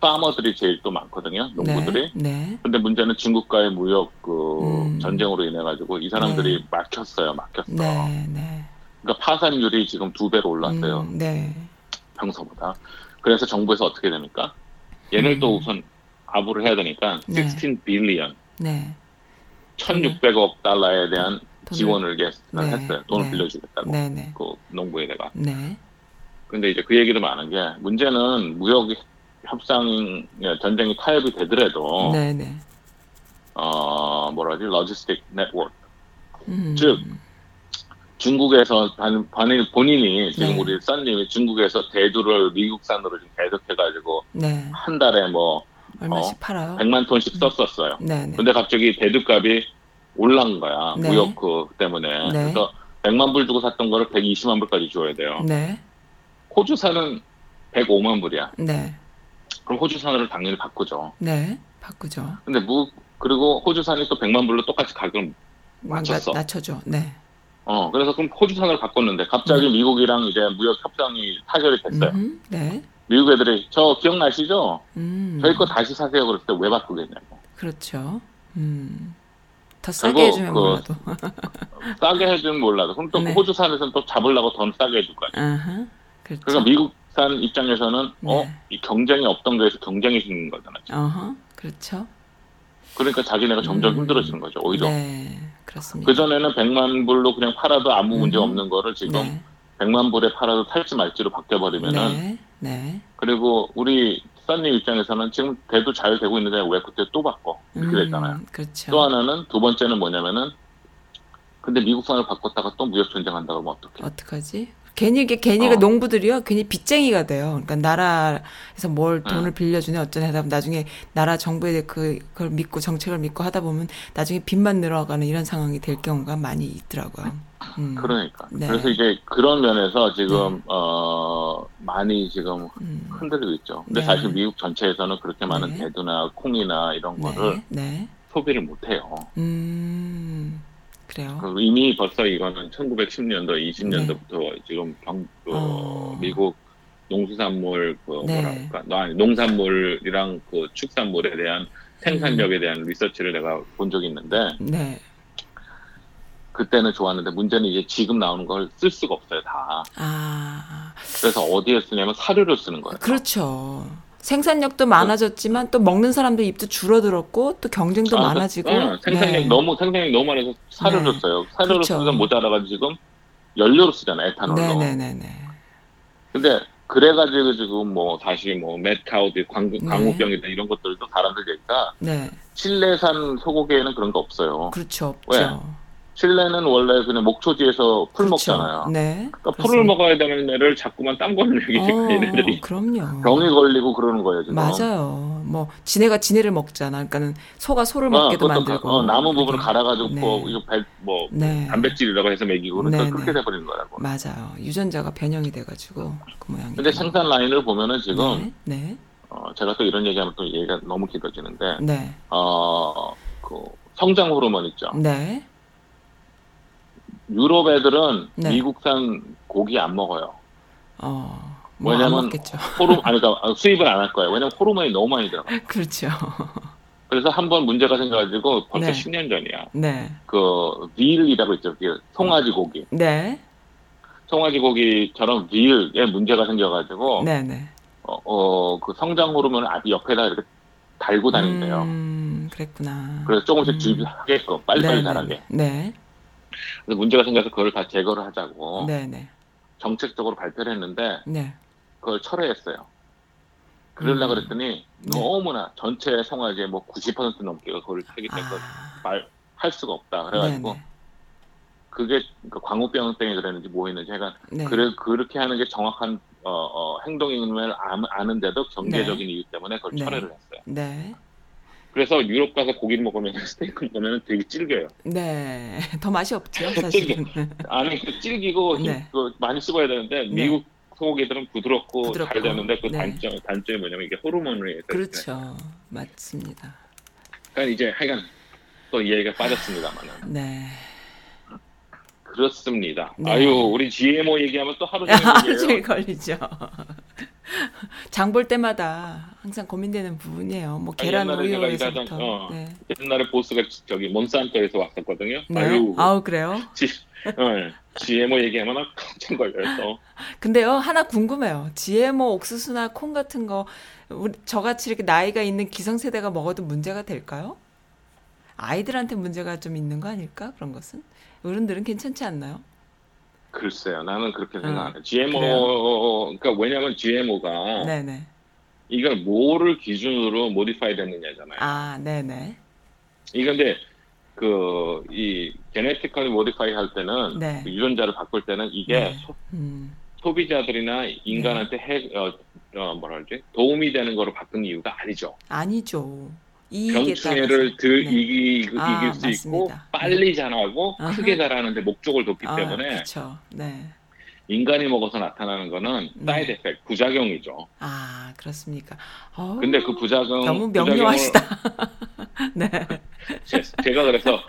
파머들이 제일 또 많거든요. 농부들이. 네. 네. 근데 문제는 중국과의 무역 그 음. 전쟁으로 인해 가지고 이 사람들이 네. 막혔어요. 막혔어. 네. 네. 그러니까 파산율이 지금 두 배로 올랐어요. 음, 네. 평소보다. 그래서 정부에서 어떻게 됩니까? 얘를 음. 또 우선 아부를 해야 되니까 네. 16 빌리언, 네. 1,600억 달러에 대한 지원을 이게 네, 했어요. 돈을 네. 빌려주겠다고 네네. 그 농부에다가. 네. 근데 이제 그 얘기도 많은 게 문제는 무역 협상 전쟁이 타협이 되더라도 네네. 어 뭐라지 로지스틱 네트워크 음. 즉, 중국에서 반, 반일 본인이 지금 네. 우리 썬님이 중국에서 대두를 미국산으로 지금 계속해가지고 네. 한 달에 뭐 얼마씩 어, 팔아요? 100만 톤씩 썼었어요. 네네. 근데 갑자기 대두값이 올라간 거야. 네. 무역 그 때문에. 네. 그래서 100만 불 주고 샀던 거를 120만 불까지 줘야 돼요. 네. 호주산은 105만 불이야. 네. 그럼 호주산으로 당연히 바꾸죠. 네. 바꾸죠. 근데 무 그리고 호주산이 또 100만 불로 똑같이 가격을 맞췄어. 나, 낮춰줘. 네. 어 그래서 그럼 호주산을 바꿨는데 갑자기 네. 미국이랑 이제 무역 협상이 타결이 됐어요. 음. 네. 미국 애들이 저 기억나시죠? 음. 저희 거 다시 사세요. 그랬을 때왜 바꾸겠냐고. 그렇죠. 음. 더 싸게 해주면 그- 몰라도. 싸게 해주면 몰라도 그럼 또 네. 호주산에서는 또 잡으려고 더 싸게 해줄 거야. 아하. 그렇죠. 그러니까 미국산 입장에서는 어? 네. 이 경쟁이 없던 거에서 경쟁이 생긴 거잖아. 지금. 어허. 그렇죠. 그러니까 자기네가 점점 음. 힘들어지는 거죠. 오히려. 네. 그렇습니다. 그전에는 100만 불로 그냥 팔아도 아무 문제 음. 없는 거를 지금 네. 100만 불에 팔아도 살지 말지로 바뀌어버리면은 네. 네. 그리고 우리 썬님 입장에서는 지금 대도 잘 되고 있는데 왜 그때 또 바꿔? 이렇게 됐잖아요. 음, 그렇죠. 또 하나는 두 번째는 뭐냐면은 근데 미국산을 바꿨다가 또 무역 전쟁한다고 하면 어떡해? 어떡하지? 괜히 이게 괜히 그 어. 농부들이요 괜히 빚쟁이가 돼요. 그러니까 나라에서 뭘 네. 돈을 빌려주네 어쩌네 하다 보면 나중에 나라 정부의 그 그걸 믿고 정책을 믿고 하다 보면 나중에 빚만 늘어가는 이런 상황이 될 경우가 많이 있더라고요. 음. 그러니까. 네. 그래서 이제 그런 면에서 지금 어 많이 지금 음. 흔들리고 있죠. 근데 네. 사실 미국 전체에서는 그렇게 많은 네. 대두나 콩이나 이런 거를 네. 네. 소비를 못 해요. 음. 그래요. 그리고 이미 벌써 이거는 1910년도, 20년도부터 지금 경, 그 네. 어. 미국 농수산물 그 네. 뭐랄까 너 아니 농산물이랑 그 축산물에 대한 생산력에 대한 리서치를 내가 본 적이 있는데 네. 그때는 좋았는데 문제는 이제 지금 나오는 걸 쓸 수가 없어요 다. 아. 그래서 어디에 쓰냐면 사료를 쓰는 거예요. 그렇죠. 생산력도 많아졌지만 또 먹는 사람들 입도 줄어들었고 또 경쟁도 아, 많아지고 어, 생산력 네. 너무 생산력 너무 많아서 사료를 네. 써요. 사료를 그렇죠. 쓰면 모자라가지고 지금 연료로 쓰잖아요 에탄올로. 네네네네. 근데 그래가지고 지금 뭐 다시 뭐 광, 네. 광우병이다 이런 것들도 사람들 얘기가 네. 칠레산 소고기에는 그런 거 없어요. 그렇죠. 왜? 없죠. 칠레는 원래 그냥 목초지에서 풀 그렇죠. 먹잖아요. 네. 그러니까 풀을 먹어야 되는 애를 자꾸만 딴 거를 먹이니까 얘네들이 어, 그럼요. 병이 걸리고 그러는 거예요 지금. 맞아요. 뭐 지네가 지네를 먹잖아. 그러니까는 소가 소를 어, 먹게도 만들고. 가- 어, 나무 부분을 그게. 갈아 가지고 네. 뭐 이거 배, 뭐 네. 단백질이라고 해서 먹이고 그러니까 네, 그렇게 네. 돼버리는 거라고. 맞아요. 유전자가 변형이 돼 가지고 그 모양이. 근데 생산 라인을 보면은 지금 네. 네. 어, 제가 또 이런 얘기하면 또 얘기가 너무 길어지는데 네. 어 그 성장 호르몬 있죠. 네. 유럽 애들은 네. 미국산 고기 안 먹어요. 어. 뭐안 왜냐면. 호르 아니 그러니까 수입을 안 할 거예요. 왜냐면 호르몬이 너무 많이 들어가. 그렇죠. 그래서 한 번 문제가 생겨가지고 벌써 네. 10년 전이야. 네. 그 빌이라고 있죠. 그 송아지 고기. 네. 송아지 고기처럼 빌에 문제가 생겨가지고 네. 네. 어, 어, 그 성장 호르몬을 앞 옆에다 이렇게 달고 다닌대요. 음, 그랬구나. 그래서 조금씩 음. 주입하게끔 빨리빨리 네, 자라게. 네. 그래서 문제가 생겨서 그걸 다 제거를 하자고 네. 네. 정책적으로 발표를 했는데 네. 그걸 철회했어요. 그러려 음. 그랬더니 네. 너무나 전체 송아지의 뭐90% 넘게가 그걸 하기 때문에 아. 말할 수가 없다. 그래가지고 네. 그게 그 광우병 때문에 그랬는지 뭐 했는지 제가 네. 그래 그렇게 하는 게 정확한 어, 어, 행동임을 아- 아는데도 경제적인 이유 때문에 그걸 네. 철회를 했어요. 네. 그래서 유럽 가서 고기를 먹으면 스테이크 먹으면 되게 질겨요. 네. 더 맛이 없죠, 사실은. 아니 그 질기고 힘- 네. 그 많이 씹어야 되는데 미국 소고기들은 부드럽고, 부드럽고. 잘 되는데 그 네. 단점 단점이 뭐냐면 이게 호르몬을 해서 그렇죠. 맞습니다. 그러니까 이제 하여간 또이 얘기가 빠졌습니다만은 네. 그렇습니다. 네. 아유 우리 GMO 얘기하면 또 하루 종일 걸리죠. 장 볼 때마다 항상 고민되는 부분이에요. 뭐 계란 우유에서부터. 어. 네. 옛날에 보스가 저기 몬산토에서 왔었거든요. 네. 아유 아우 그래요? G, 어, GMO 얘기하면 깜짝 걸려서 근데요 하나 궁금해요. GMO 옥수수나 콩 같은 거 우리 저같이 이렇게 나이가 있는 기성세대가 먹어도 문제가 될까요? 아이들한테 문제가 좀 있는 거 아닐까? 그런 것은 어른들은 괜찮지 않나요? 글쎄요, 나는 그렇게 음, 생각하네. GMO, 그러니까 왜냐면 GMO가 네네. 이걸 뭐를 기준으로 모디파이 됐느냐잖아요. 아, 네네. 이게 근데 그 이 genetical modify 할 때는 네. 그 유전자를 바꿀 때는 이게 네. 소, 음, 소비자들이나 인간한테 해, 어, 어, 뭐라 그러지? 도움이 되는 거로 바꾼 이유가 아니죠. 아니죠. 병충해를. 들 네. 이기, 이길 아, 수 있고 맞습니다. 빨리 자라고 아하. 크게 자라는데 목적을 뒀기 아, 때문에 그렇죠. 네. 인간이 먹어서 나타나는 거는 네. side effect, 부작용이죠. 아, 그렇습니까? 어우, 근데 그 부작용 너무 명료하시다. 네. 제, 제가 그래서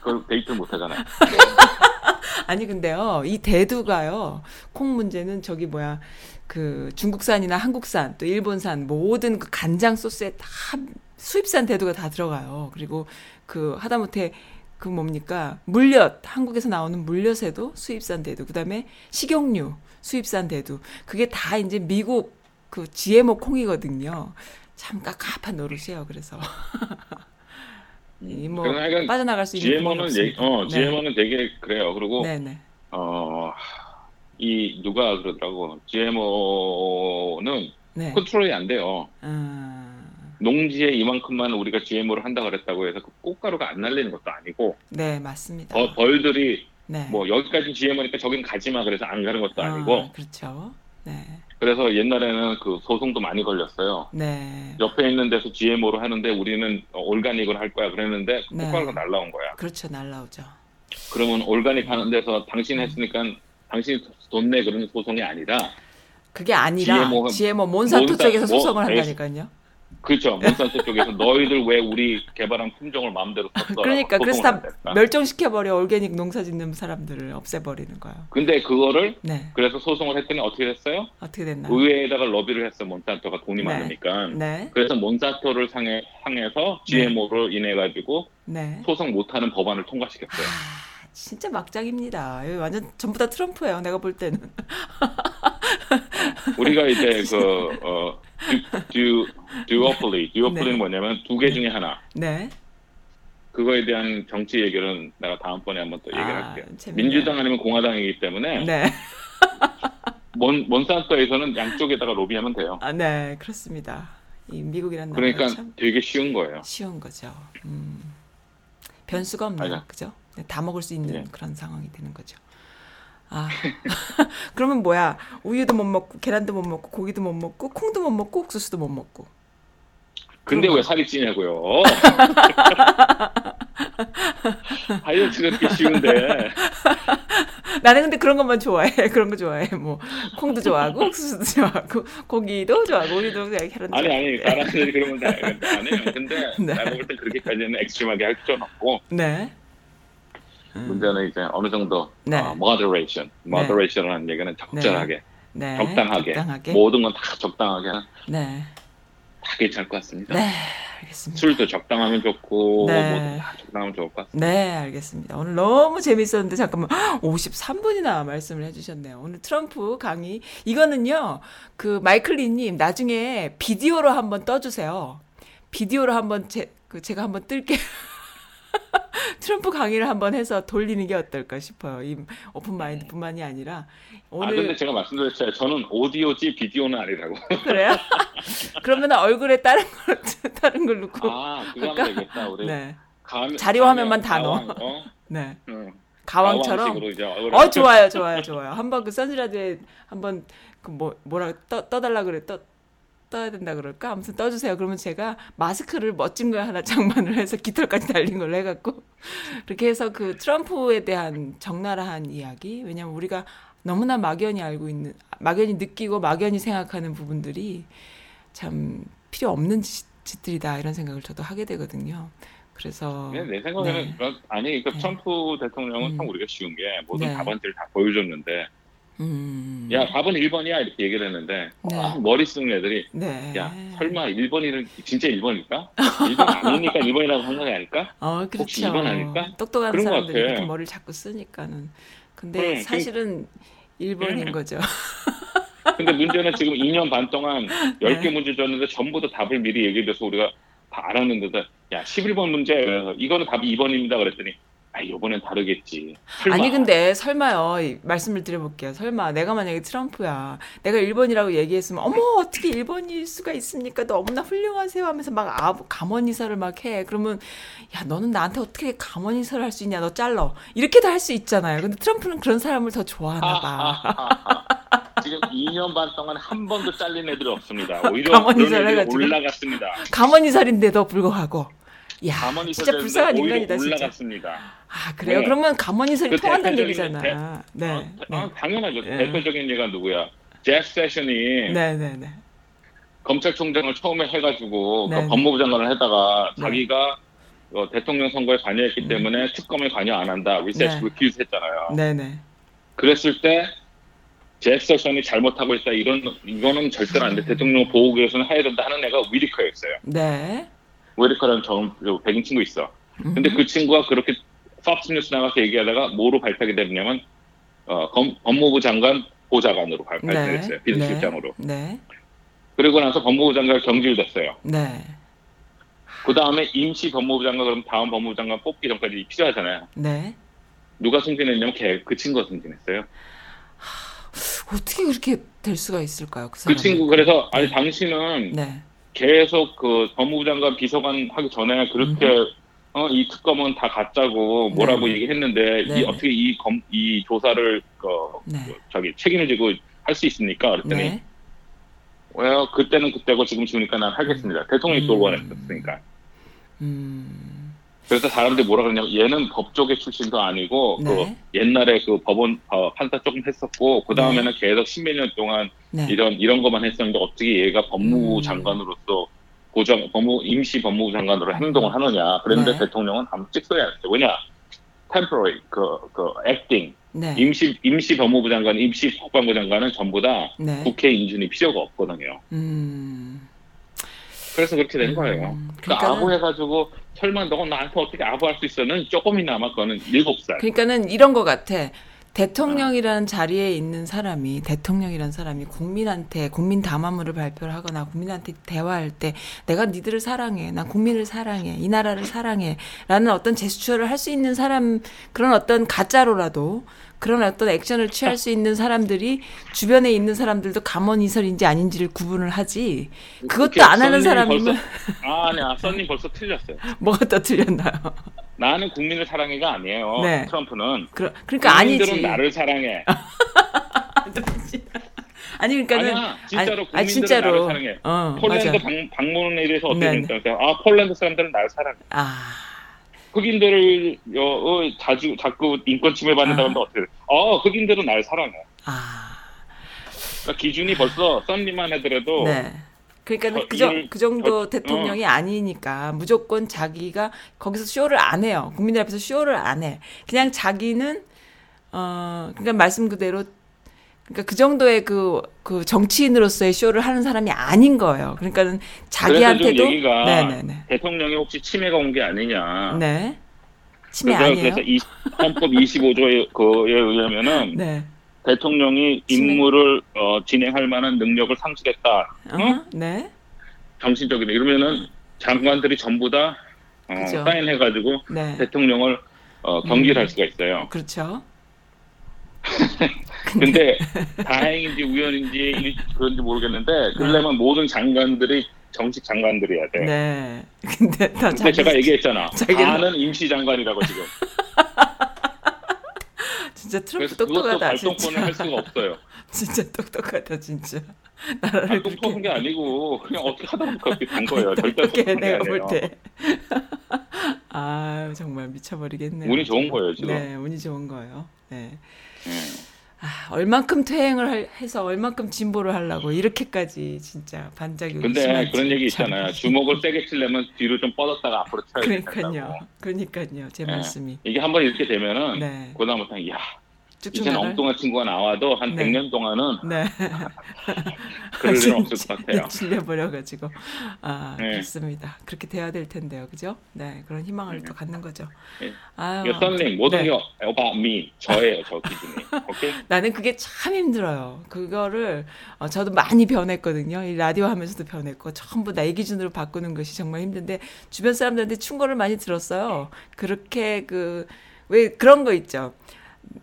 그걸 데이트 못 하잖아요. 아니 근데요 이 대두가요 콩 문제는 저기 뭐야 그 중국산이나 한국산 또 일본산 모든 그 간장 소스에 다 수입산 대두가 다 들어가요 그리고 그 하다못해 그 뭡니까 물엿 한국에서 나오는 물엿에도 수입산 대두 그다음에 식용유 수입산 대두 그게 다 이제 미국 그 GMO 콩이거든요 참 깝깝한 노릇이에요 그래서 이뭐 그러나 하여간 빠져나갈 수 있는 GMO는 얘기. 어, 네. GMO는 되게 그래요. 그리고 네네 어, 이 누가 그러더라고. GMO는 네. 컨트롤이 안 돼요. 아, 농지에 이만큼만 우리가 GMO를 한다 그랬다고 해서 그 꽃가루가 안 날리는 것도 아니고 네, 맞습니다. 벌- 벌들이 네. 뭐 여기까지 GMO니까 저긴 가지 마 그래서 안 가는 것도 아니고 아, 그렇죠. 네. 그래서 옛날에는 그 소송도 많이 걸렸어요. 네. 옆에 있는 데서 GMO를 하는데 우리는 올가닉을 할 거야 그랬는데 그 네. 꽃가루가 날라온 거야. 그렇죠. 날라오죠. 그러면 올가닉 하는 데서 당신 했으니까 당신 돈 내 그런 소송이 아니라 그게 아니라 GMO GMO 몬산토 쪽에서 뭐- 소송을 에이, 한다니까요. 그렇죠. 몬산토 쪽에서 너희들 왜 우리 개발한 품종을 마음대로 썼어? 그러니까 그래서 다 한다니까. 멸종시켜 버려 올게닉 농사 짓는 사람들을 없애버리는 거예요. 근데 그거를 네. 그래서 소송을 했더니 어떻게 됐어요? 어떻게 됐나? 의회에다가 로비를 했어 몬산토가 돈이 네. 많으니까. 네. 그래서 몬산토를 상해, 상해서 GMO로 인해 가지고 네. 소송 못하는 법안을 통과시켰어요. 아, 진짜 막장입니다. 완전 전부 다 트럼프예요. 내가 볼 때는. 우리가 이제 그 어, 듀, 듀 오폴리, 듀오폴리는 네. 뭐냐면 두 개 중에 하나. 네. 그거에 대한 정치 얘기는 내가 다음번에 한번 또 얘기를 아, 할게요. 재밌네요. 민주당 아니면 공화당이기 때문에 네. 몬, 몬산토에서는 양쪽에다가 로비하면 돼요. 아, 네. 그렇습니다. 이 미국이라는 그러니까 나라가 참 되게 쉬운 거예요. 쉬운 거죠. 음. 변수가 없네요. 맞아. 그죠? 네, 다 먹을 수 있는 네. 그런 상황이 되는 거죠. 아. 그러면 뭐야? 우유도 못 먹고 계란도 못 먹고 고기도 못 먹고 콩도 못 먹고 옥수수도 못 먹고. 근데 왜 살이 찌냐고요? 다이어트가 그렇게 쉬운데 나는 근데 그런 것만 좋아해. 그런 거 좋아해. 뭐 콩도 좋아하고 옥수수도 좋아하고 고기도 좋아하고 우유도 좋아하고 계란도 아니. 아니 사람들이 그러면 다- 안 해요. 근데 네. 내가 볼때 그렇게까지는 액스트림하게 할 필요는 없고 네. 문제는 이제 어느 정도 네. 어, moderation, moderation이라는 얘기는 적절하게, 네. 적당하게, 적당하게. 모든 건 다 적당하게 네. 다 괜찮을 것 같습니다. 네. 알겠습니다. 술도 적당하면 좋고 네. 뭐든 다 적당하면 좋을 것 같습니다. 네, 알겠습니다. 오늘 너무 재밌었는데 잠깐만 53분이나 말씀을 해주셨네요. 오늘 트럼프 강의 이거는요 그 마이클리님 나중에 비디오로 한번 떠주세요. 비디오로 한번 제, 그 제가 한번 뜰게요. 트럼프 강의를 한번 해서 돌리는 게 어떨까 싶어요. 이 오픈 마인드뿐만이 아니라 아 오늘 근데 제가 말씀드렸잖아요. 저는 오디오지 비디오는 아니라고. 그래요? 그러면 얼굴에 다른 걸 다른 걸 넣고 아 그거 하면 되겠다. 우리 네, 가- 자료 화면만 다 넣어. 어? 네. 응. 가왕처럼 어 좋아요 좋아요 좋아요 한번 그 선즈라디오에 한번 그 뭐 뭐라 떠 떠달라 그래 떠 떠야 된다 그럴까 아무튼 떠주세요 그러면 제가 마스크를 멋진 거 하나 장만을 해서 깃털까지 달린 걸로 해갖고 그렇게 해서 그 트럼프에 대한 적나라한 이야기 왜냐면 우리가 너무나 막연히 알고 있는 막연히 느끼고 막연히 생각하는 부분들이 참 필요 없는 짓, 짓들이다 이런 생각을 저도 하게 되거든요 그래서 네, 내 생각에는 네. 아니 그 네. 트럼프 대통령은 음. 참 우리가 쉬운 게 모든 네. 답안지를 다 보여줬는데 음, 야 답은 1번이야 이렇게 얘기를 했는데 네. 아, 머리 쓰는 애들이 네. 야 설마 1번이를 진짜 1번일까? 1번 아니니까 1번이라고 한거 아닐까? 어, 그렇죠. 혹시 이건 아닐까? 똑똑한 사람들이 같아. 이렇게 머리를 자꾸 쓰니까는. 근데 음, 사실은 일본인 음. 거죠. 근데 문제는 지금 2년 반 동안 네. 10개 문제 줬는데 전부 다 답을 미리 얘기해줘서 우리가 다 알았는데도 야 11번 문제 그래서 이거는 답이 2번입니다 그랬더니 아 이번엔 다르겠지. 설마. 아니 근데 설마요 이- 말씀을 드려볼게요 설마 내가 만약에 트럼프야 내가 1번이라고 얘기했으면 어머 어떻게 1번일 수가 있습니까 너무나 훌륭하세요 하면서 막 아, 감언이설을 막해 그러면 야 너는 나한테 어떻게 감언이설을 할수 있냐 너 잘러 이렇게도 할 수 있잖아요 근데 트럼프는 그런 사람을 더 좋아하나 봐. 지금 2년 반 동안 한 번도 잘린 애들이 없습니다. 오히려 그런 애들이 있어가지고. 올라갔습니다. 감언이설인데도 불구하고 야 진짜 불쌍한 인간이다 진짜 올라갔습니다. 아 그래요 네. 그러면 감언이설이 그 통한다는 얘기잖아 대- 네, 어, 네. 어, 당연하죠. 네. 대표적인 예가 누구야? 제프 세션이 네, 네, 네. 검찰총장을 처음에 해가지고 네, 그 법무부 장관을 하다가 네. 자기가 어, 대통령 선거에 관여했기 때문에 특검에 관여 안 한다. 네. recuse 했잖아요. 네, 네. 그랬을 때 제프 세션이 잘못하고 있다. 이런 이거는 절대로 안 돼. 대통령 보호하기 위해서는 해야 된다 하는 애가 위태커였어요. 네. 위태커라는 저 백인 친구 있어. 근데 그 친구가 그렇게 Fox News 나가서 얘기하다가 뭐로 발탁이 됐냐면 어, 검- 법무부 장관 보좌관으로 발- 발탁했어요. 비서실장으로. 네. 그리고 나서 법무부 장관 경질됐어요. 네. 그 다음에 임시 법무부 장관 그럼 다음 법무부 장관 뽑기 전까지 필요하잖아요. 네. 누가 승진했냐면 걔, 그 친구가 승진했어요. 어떻게 그렇게 될 수가 있을까요? 그 그. 친구 그래서 아니 당신은 네. 계속 그 법무부 장관 비서관 하기 전에 그렇게 어, 이 특검은 다 가짜고 뭐라고 네. 얘기했는데 네. 이 어떻게 이 검 이 조사를 어, 네. 그 저기 책임을 지고 할 수 있습니까? 그랬더니 네. 왜 그때는 그때고 지금 지우니까 난 하겠습니다. 대통령이 음. 또 원했었으니까. 음. 그래서 사람들이 뭐라 그러냐면 얘는 법 쪽의 출신도 아니고 네. 그 옛날에 그 법원 어, 판사 조금 했었고 그 다음에는 계속 십몇 년 동안 네. 이런 이런 것만 했었는데 어떻게 얘가 법무부 음. 장관으로서 고장 법무 임시 법무부 장관으로 행동을 하느냐 그런데 네. 대통령은 아무 찍소리 안 했어요. 왜냐? temporary 그그 acting 네. 임시 임시 법무부 장관 임시 국방부 장관은 전부 다 네. 국회 인준이 필요가 없거든요. 음. 그래서 그렇게 된 거예요. 음, 그 그러니까는- 아부 해가지고 설마 너가 나한테 어떻게 아부할 수 있어는 조금이나마 그거는 일곱 살. 그러니까는 이런 것 같아. 대통령이라는 자리에 있는 사람이 대통령이라는 사람이 국민한테 국민 담화문을 발표를 하거나 국민한테 대화할 때 내가 니들을 사랑해 난 국민을 사랑해 이 나라를 사랑해 라는 어떤 제스처를 할 수 있는 사람 그런 어떤 가짜로라도 그런 어떤 액션을 취할 수 있는 사람들이 주변에 있는 사람들도 감언이설인지 아닌지를 구분을 하지 그것도 안 하는 사람이면 벌써- 아, 아니야. 썬님 벌써 틀렸어요. 뭐가 더 틀렸나요? 나는 국민을 사랑해가 아니에요. 네. 트럼프는. 그러, 그러니까 국민들은 아니지. 나를 사랑해. 아니 그러니까는 아니야. 진짜로 아니, 국민들은 아니, 진짜로. 나를 사랑해. 어, 폴란드 맞아. 방, 방문에 대해서 어떻게 네네. 됐다고 아, 폴란드 사람들은 나를 사랑해. 아, 흑인들을 어, 어, 자주 자꾸 인권 침해 받는다고 아. 어떻게 돼? 어, 흑인들은 나를 사랑해. 아, 그러니까 기준이 벌써 썬님만 해더라도 네. 그러니까 어, 그, 정, 이걸- 그 정도 어, 대통령이 아니니까 무조건 자기가 거기서 쇼를 안 해요. 국민들 앞에서 쇼를 안 해. 그냥 자기는 어 그러니까 말씀 그대로 그러니까 그 정도의 그, 그 정치인으로서의 쇼를 하는 사람이 아닌 거예요. 그러니까는 자기한테도 네네네. 대통령이 혹시 침해가 온 게 아니냐. 네. 침해 그래서, 아니에요? 그래서 이 헌법 25조에 그에 의하면은 네. 대통령이. 임무를 어, 진행할 만한 능력을 상실했다. 응? 네. 정신적인 이러면은 장관들이 전부 다 어, 그죠. 사인해가지고 네. 대통령을 어, 경질할 음. 수가 있어요. 그렇죠. 근데 다행인지 우연인지 일- 그런지 모르겠는데 그러려면 모든 장관들이 정식 장관들이어야 돼. 네. 근데 다 근데 자기 제가 얘기했잖아. 자기는- 다는 임시 장관이라고 지금. 진짜 트럼프 똑똑하다 발동권을 진짜. 할 수가 없어요. 진짜 똑똑하다 진짜. 나라를 그렇게 한게 아니고 그냥 어떻게 하다 보니까 그렇게 된 거예요. 절대 똑똑해 똑똑한 게 내가 볼. 때. 아 정말 미쳐버리겠네요. 운이 좋은 거예요 지금. 네, 운이 좋은 거예요. 네. 예. 아, 얼만큼 퇴행을 할- 해서 얼만큼 진보를 하려고 이렇게까지 진짜 반작이 근데 그런 얘기 참. 있잖아요. 주먹을 세게 치려면 뒤로 좀 뻗었다가 앞으로 쳐야 된다고. 그러니까요. 그러니까요. 제 네. 말씀이. 이게 한번 이렇게 되면은 네. 그다음부터 야 쭉쭉 나갈. 엉뚱한 친구가 나와도 한 네. 100년 동안은 네. 그럴 일은 없을 것 같아요. 질려버려가지고 아 네. 그렇습니다. 그렇게 돼야 될 텐데요, 그죠? 네 그런 희망을 또 갖는 거죠. 네. 이거 썬님 모든 네. 게 about me 저예요 저 기준이 오케이 나는 그게 참 힘들어요. 그거를 어, 저도 많이 변했거든요. 이 라디오 하면서도 변했고 전부 나의 기준으로 바꾸는 것이 정말 힘든데 주변 사람들한테 충고를 많이 들었어요. 그렇게 그 왜 그런 거 있죠.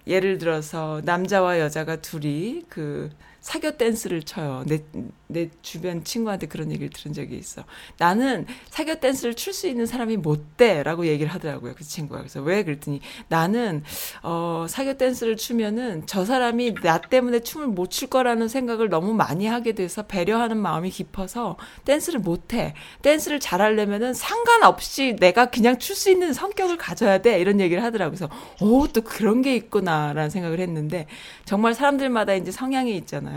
예를 들어서 남자와 여자가 둘이 그 사교 댄스를 쳐요. 내, 내 주변 친구한테 그런 얘기를 들은 적이 있어. 나는 사교 댄스를 출 수 있는 사람이 못 돼. 라고 얘기를 하더라고요. 그 친구가. 그래서 왜? 그랬더니 나는, 어, 사교 댄스를 추면은 저 사람이 나 때문에 춤을 못 출 거라는 생각을 너무 많이 하게 돼서 배려하는 마음이 깊어서 댄스를 못 해. 댄스를 잘하려면은 상관없이 내가 그냥 출 수 있는 성격을 가져야 돼. 이런 얘기를 하더라고요. 그래서, 오, 또 그런 게 있구나 라는 생각을 했는데 정말 사람들마다 이제 성향이 있잖아요.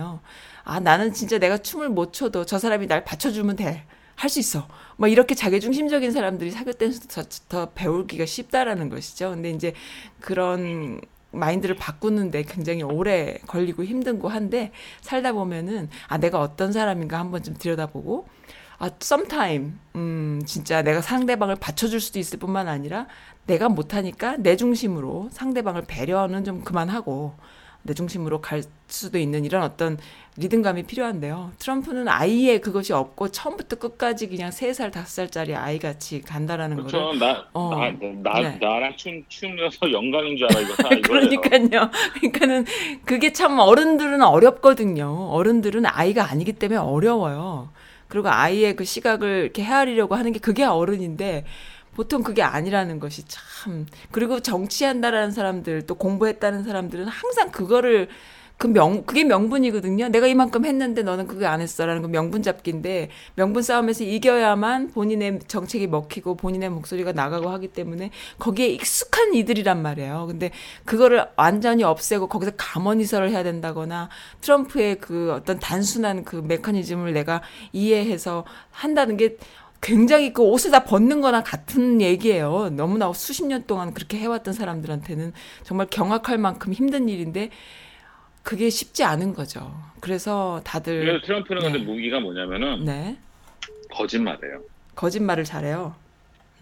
아, 나는 진짜 내가 춤을 못 춰도 저 사람이 날 받쳐주면 돼. 할 수 있어. 뭐 이렇게 자기중심적인 사람들이 사교 댄스도 더, 더 배우기가 쉽다라는 것이죠. 근데 이제 그런 마인드를 바꾸는데 굉장히 오래 걸리고 힘든고 한데 살다 보면은 아 내가 어떤 사람인가 한번 좀 들여다보고 아 sometime 음 진짜 내가 상대방을 받쳐줄 수도 있을 뿐만 아니라 내가 못하니까 내 중심으로 상대방을 배려는 좀 그만하고 내 중심으로 갈 수도 있는 이런 어떤 리듬감이 필요한데요. 트럼프는 아예 그것이 없고 처음부터 끝까지 그냥 세 살 다섯 살짜리 아이 같이 간다라는 거를 그렇죠 나, 어. 나, 나, 네. 나랑 춤, 춤이어서 영광인 줄 알아 이거 다 이거예요 그러니까요. 그러니까는 그게 참 어른들은 어렵거든요. 어른들은 아이가 아니기 때문에 어려워요. 그리고 아이의 그 시각을 이렇게 헤아리려고 하는 게 그게 어른인데 보통 그게 아니라는 것이 참 그리고 정치한다라는 사람들 또 공부했다는 사람들은 항상 그거를 그 명, 그게 명분이거든요. 내가 이만큼 했는데 너는 그게 안 했어라는 그 명분 잡기인데 명분 싸움에서 이겨야만 본인의 정책이 먹히고 본인의 목소리가 나가고 하기 때문에 거기에 익숙한 이들이란 말이에요. 근데 그거를 완전히 없애고 거기서 감언이설을 해야 된다거나 트럼프의 그 어떤 단순한 그 메커니즘을 내가 이해해서 한다는 게 굉장히 그 옷을 다 벗는 거나 같은 얘기예요. 너무나 수십 년 동안 그렇게 해왔던 사람들한테는 정말 경악할 만큼 힘든 일인데 그게 쉽지 않은 거죠. 그래서 다들 그래서 트럼프는 근데 네. 무기가 뭐냐면은 네 거짓말해요 거짓말을 잘해요.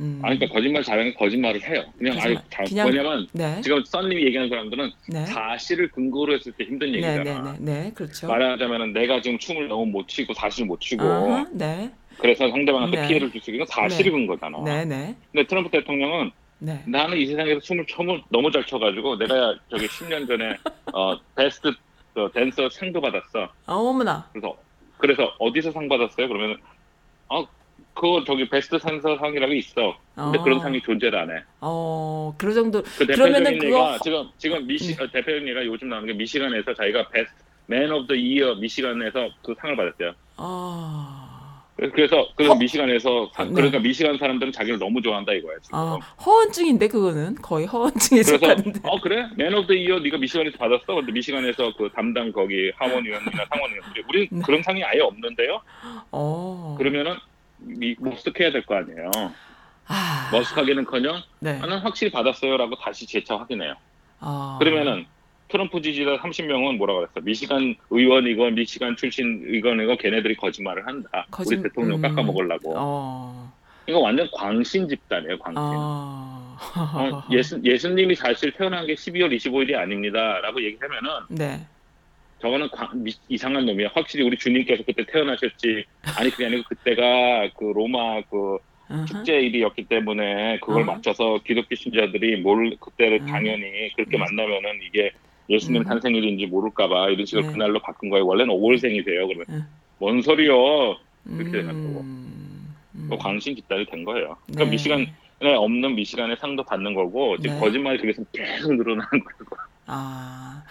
음. 아니 그러니까 거짓말 잘하는 건 거짓말을 해요 그냥 아니 거짓말. 그냥- 뭐냐면 네, 지금 썬님이 얘기하는 사람들은 네, 사실을 근거로 했을 때 힘든 네, 얘기잖아 네, 네, 네, 그렇죠. 말하자면은 내가 지금 춤을 너무 못 추고 사실 못 추고 아하, 네, 그래서 상대방한테 네. 피해를 줄 수 있는 건 사실이 근거잖아. 네, 네, 근데 트럼프 대통령은 네. 나는 이 세상에서 춤을 처음 너무 잘 춰가지고 내가 저기 10년 전에 어 베스트 어, 댄서 상도 받았어. 아, 어머나. 그래서 그래서 어디서 상 받았어요? 그러면 어 그거 저기 베스트 댄서 상이라고 있어. 근데 어. 그런 상이 존재를 안 해. 어, 그 정도. 그 그러면은 대표적인 그거- 지금 지금 미시 네. 어, 대표적인 예가 요즘 나오는 게 미시간에서 자기가 best man of the year 미시간에서 그 상을 받았대요. 아, 그래서 그래서 허- 미시간에서 사- 네. 그러니까 미시간 사람들은 자기를 너무 좋아한다 이거야 지금. 아, 허언증인데 그거는 거의 허언증에 속하는데. 어 그래 man of the year 네가 미시간에서 받았어 근데 미시간에서 그 담당 거기 하원 의원이나 상원 의원들이 우리 네. 그런 상이 아예 없는데요 어. 그러면은 미- 머쓱해야 될 거 아니에요 아, 머쓱하기는커녕 네. 나는 확실히 받았어요라고 다시 재차 확인해요 아. 그러면은 트럼프 지지자 30명은 뭐라고 그랬어 미시간 의원이고 미시간 출신 의원이고 걔네들이 거짓말을 한다 거짓- 우리 대통령 음. 깎아먹으려고 어. 이거 완전 광신 집단이에요 광신 아. 어, 예수, 예수님이 사실 태어난 게 12월 25일이 아닙니다 라고 얘기하면은 네. 저거는 광- 미- 이상한 놈이야. 확실히 우리 주님께서 그때 태어나셨지. 아니 그게 아니고 그때가 그 로마 그. 축제일이었기 때문에 그걸 어. 맞춰서 기독교 신자들이 뭘 그때를 음. 당연히 그렇게 음. 만나면은 이게 예수님 음. 탄생일인지 모를까봐 이런 식으로 네. 그날로 바꾼 거예요. 원래는 5월생이세요. 그러면 음. 뭔 소리요? 그렇게 되는 거고. 음. 음. 뭐 광신 집단이 된 거예요. 그러니까 네. 미시간에 없는 미시간에 상도 받는 거고 지금 네. 거짓말이 그래서 계속 늘어나는 거고. 아.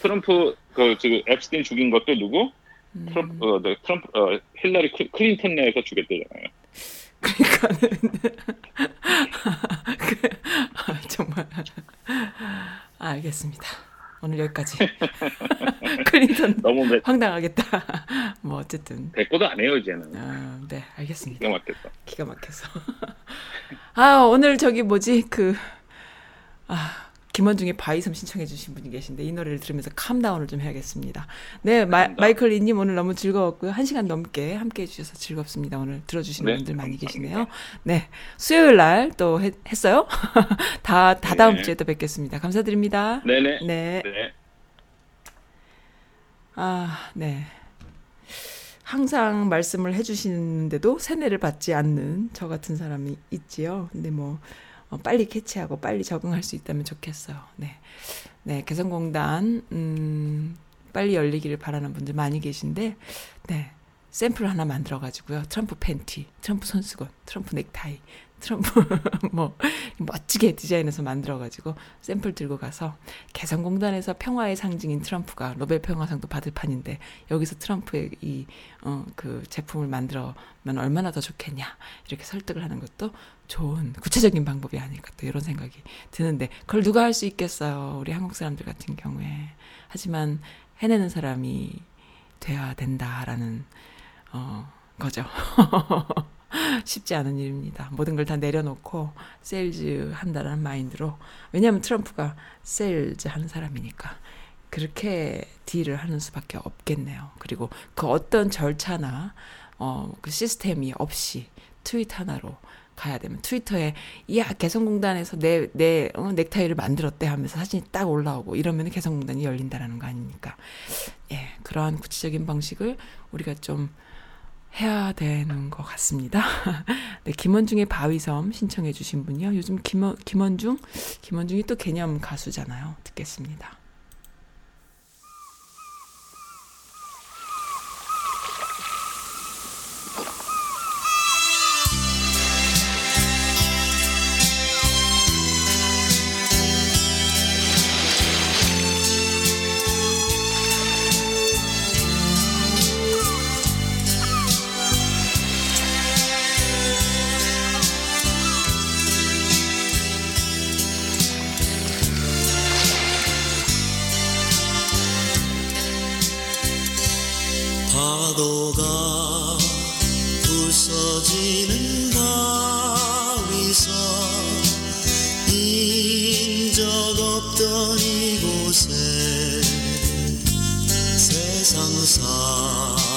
트럼프 그 지금 앱스틴 죽인 것도 누구? 음. 트럼프, 어, 네, 트럼프, 어, 힐러리 클- 클린턴 내에서 죽였대잖아요. 그러니까는 그, 아, 정말 아, 알겠습니다. 오늘 여기까지. 클린턴 너무 매, 황당하겠다. 뭐 어쨌든 대꾸도 안 해요, 이제는. 아, 네 알겠습니다. 기가 막혔어. 기가 막혀서. 아 오늘 저기 뭐지 그 아, 김원중의 바위섬 신청해주신 분이 계신데 이 노래를 들으면서 calm down을 좀 해야겠습니다. 네, 마, 마이클 리님 오늘 너무 즐거웠고요. 한 시간 넘게 함께 해주셔서 즐겁습니다. 오늘 들어주시는 네, 분들 많이 계시네요. 감사합니다. 네, 수요일 날 또 했어요? 다, 다 다음 네. 주에 또 뵙겠습니다. 감사드립니다. 네네. 네. 네. 아, 네. 항상 말씀을 해주시는데도 세뇌를 받지 않는 저 같은 사람이 있지요. 근데 뭐, 어, 빨리 캐치하고 빨리 적응할 수 있다면 좋겠어요. 네. 네, 개성공단, 음, 빨리 열리기를 바라는 분들 많이 계신데, 네. 샘플 하나 만들어가지고요. 트럼프 팬티, 트럼프 손수건, 트럼프 넥타이, 트럼프, 뭐, 멋지게 디자인해서 만들어가지고 샘플 들고 가서 개성공단에서 평화의 상징인 트럼프가 노벨 평화상도 받을 판인데 여기서 트럼프의 이, 어, 그 제품을 만들어면 얼마나 더 좋겠냐. 이렇게 설득을 하는 것도 좋은 구체적인 방법이 아닐까 또 이런 생각이 드는데 그걸 누가 할 수 있겠어요. 우리 한국 사람들 같은 경우에. 하지만 해내는 사람이 돼야 된다라는, 어, 거죠. 쉽지 않은 일입니다. 모든 걸 다 내려놓고 세일즈 한다라는 마인드로 왜냐하면 트럼프가 세일즈 하는 사람이니까 그렇게 deal을 하는 수밖에 없겠네요. 그리고 그 어떤 절차나 어, 그 시스템이 없이 트윗 하나로 가야 되면 트위터에 야 개성공단에서 내내 어, 넥타이를 만들었대 하면서 사진이 딱 올라오고 이러면 개성공단이 열린다라는 거 아닙니까? 예, 그러한 구체적인 방식을 우리가 좀 해야 되는 것 같습니다. 네, 김원중의 바위섬 신청해 주신 분이요. 요즘 김원, 김원중? 김원중이 또 개념 가수잖아요. 듣겠습니다. 파도가 부서지는 바위섬 인적 없던 이곳에 세상 사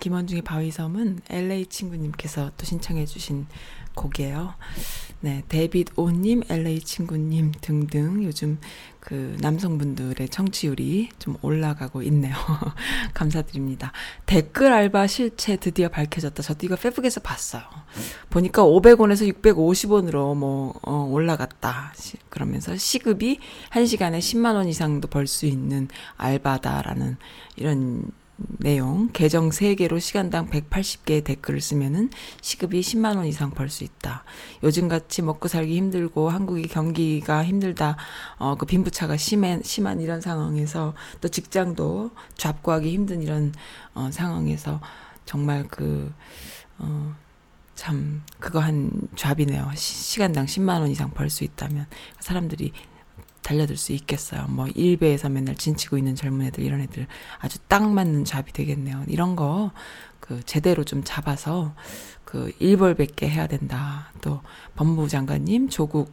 김원중의 바위섬은 LA 친구님께서 또 신청해 주신 곡이에요. 네, 데빗 오님, LA 친구님 등등 요즘 그 남성분들의 청취율이 좀 올라가고 있네요. 감사드립니다. 댓글 알바 실체 드디어 밝혀졌다. 저도 이거 페북에서 봤어요. 보니까 500원에서 650원으로 뭐, 어, 올라갔다. 그러면서 시급이 1시간에 10만원 이상도 벌 수 있는 알바다라는 이런 내용, 계정 3개로 시간당 180개의 댓글을 쓰면은 시급이 10만원 이상 벌 수 있다. 요즘같이 먹고 살기 힘들고 한국이 경기가 힘들다. 어, 그 빈부차가 심한, 심한 이런 상황에서 또 직장도 잡고하기 힘든 이런, 어, 상황에서 정말 그, 어, 참, 그거 한 잡이네요. 시, 간당 10만원 이상 벌 수 있다면 사람들이 달려들 수 있겠어요. 뭐 일베에서 맨날 진치고 있는 젊은 애들 이런 애들 아주 딱 맞는 잡이 되겠네요. 이런 거 그 제대로 좀 잡아서 그 일벌백계 해야 된다. 또 법무부 장관님 조국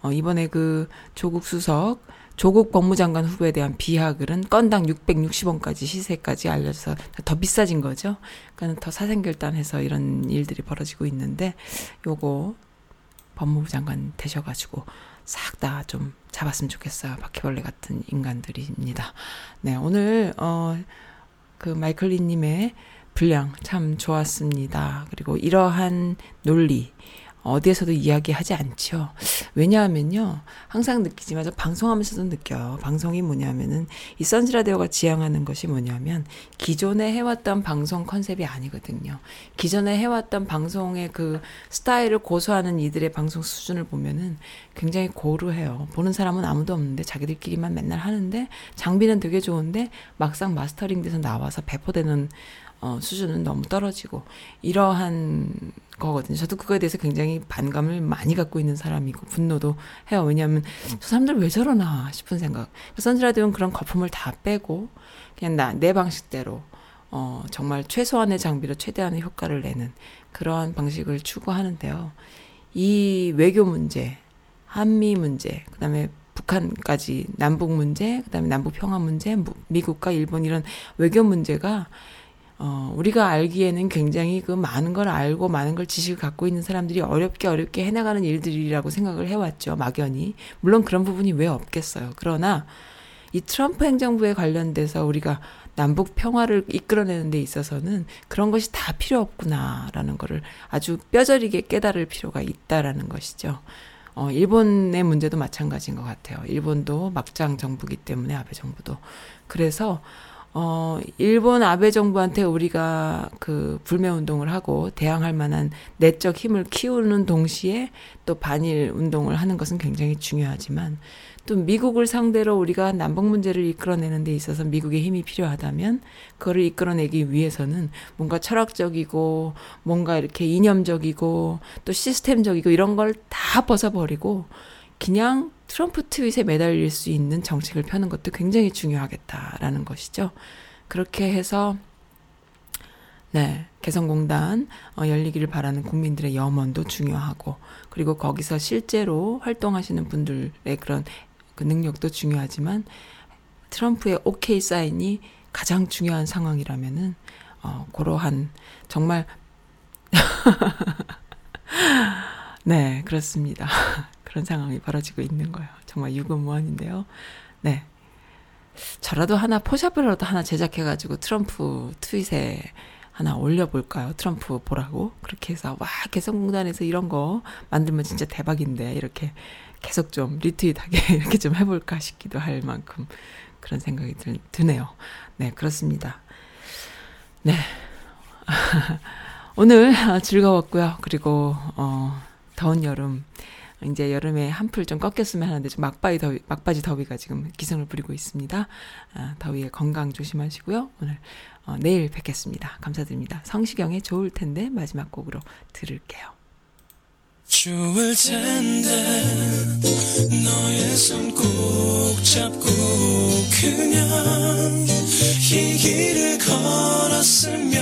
어 이번에 그 조국 수석 조국 법무장관 후보에 대한 비하글은 건당 660원까지 시세까지 알려져서 더 비싸진 거죠. 그러니까 더 사생결단해서 이런 일들이 벌어지고 있는데 요거 법무부 장관 되셔가지고 싹 다 좀 잡았으면 좋겠어요. 바퀴벌레 같은 인간들입니다. 네, 오늘, 어, 그 마이클리님의 분량 참 좋았습니다. 그리고 이러한 논리, 어디에서도 이야기하지 않죠. 왜냐하면요. 항상 느끼지만 저 방송하면서도 느껴요. 방송이 뭐냐면은 이 선즈라디오가 지향하는 것이 뭐냐면 기존에 해왔던 방송 컨셉이 아니거든요. 기존에 해왔던 방송의 그 스타일을 고수하는 이들의 방송 수준을 보면은 굉장히 고루해요. 보는 사람은 아무도 없는데 자기들끼리만 맨날 하는데 장비는 되게 좋은데 막상 마스터링 돼서 나와서 배포되는 어, 수준은 너무 떨어지고 이러한 거거든요. 저도 그거에 대해서 굉장히 반감을 많이 갖고 있는 사람이고 분노도 해요. 왜냐하면 저 사람들 왜 저러나 싶은 생각. 선즈라디오는 그런 거품을 다 빼고 그냥 나 내 방식대로 어, 정말 최소한의 장비로 최대한의 효과를 내는 그러한 방식을 추구하는데요. 이 외교 문제, 한미 문제, 그 다음에 북한까지 남북 문제, 그 다음에 남북 평화 문제, 미국과 일본 이런 외교 문제가 어, 우리가 알기에는 굉장히 그 많은 걸 알고 많은 걸 지식을 갖고 있는 사람들이 어렵게 어렵게 해나가는 일들이라고 생각을 해왔죠, 막연히. 물론 그런 부분이 왜 없겠어요. 그러나 이 트럼프 행정부에 관련돼서 우리가 남북 평화를 이끌어내는 데 있어서는 그런 것이 다 필요 없구나라는 거를 아주 뼈저리게 깨달을 필요가 있다라는 것이죠. 어, 일본의 문제도 마찬가지인 것 같아요. 일본도 막장 정부기 때문에 아베 정부도. 그래서 어, 일본 아베 정부한테 우리가 그 불매 운동을 하고 대항할 만한 내적 힘을 키우는 동시에 또 반일 운동을 하는 것은 굉장히 중요하지만 또 미국을 상대로 우리가 남북 문제를 이끌어내는 데 있어서 미국의 힘이 필요하다면 그거를 이끌어내기 위해서는 뭔가 철학적이고 뭔가 이렇게 이념적이고 또 시스템적이고 이런 걸 다 벗어버리고 그냥 트럼프 트윗에 매달릴 수 있는 정책을 펴는 것도 굉장히 중요하겠다라는 것이죠. 그렇게 해서 네, 개성공단 어, 열리기를 바라는 국민들의 염원도 중요하고 그리고 거기서 실제로 활동하시는 분들의 그런 그 능력도 중요하지만 트럼프의 오케이 사인이 가장 중요한 상황이라면은 어, 그러한 정말 네 그렇습니다. 그런 상황이 벌어지고 있는 거예요. 정말 유구무원인데요. 네. 저라도 하나 포샵이라도 하나 제작해가지고 트럼프 트윗에 하나 올려볼까요? 트럼프 보라고. 그렇게 해서, 와, 개성공단에서 이런 거 만들면 진짜 대박인데, 이렇게 계속 좀 리트윗하게 이렇게 좀 해볼까 싶기도 할 만큼 그런 생각이 드, 드네요. 네, 그렇습니다. 네. 오늘 즐거웠고요. 그리고, 어, 더운 여름. 이제 여름에 한풀 좀 꺾였으면 하는데 좀 막바지 더위, 막바지 더위가 지금 기승을 부리고 있습니다. 아, 더위에 건강 조심하시고요. 오늘 어, 내일 뵙겠습니다. 감사드립니다. 성시경의 좋을 텐데 마지막 곡으로 들을게요. 좋을 텐데 너의 손 꼭 잡고 그냥 이 길을 걸었으면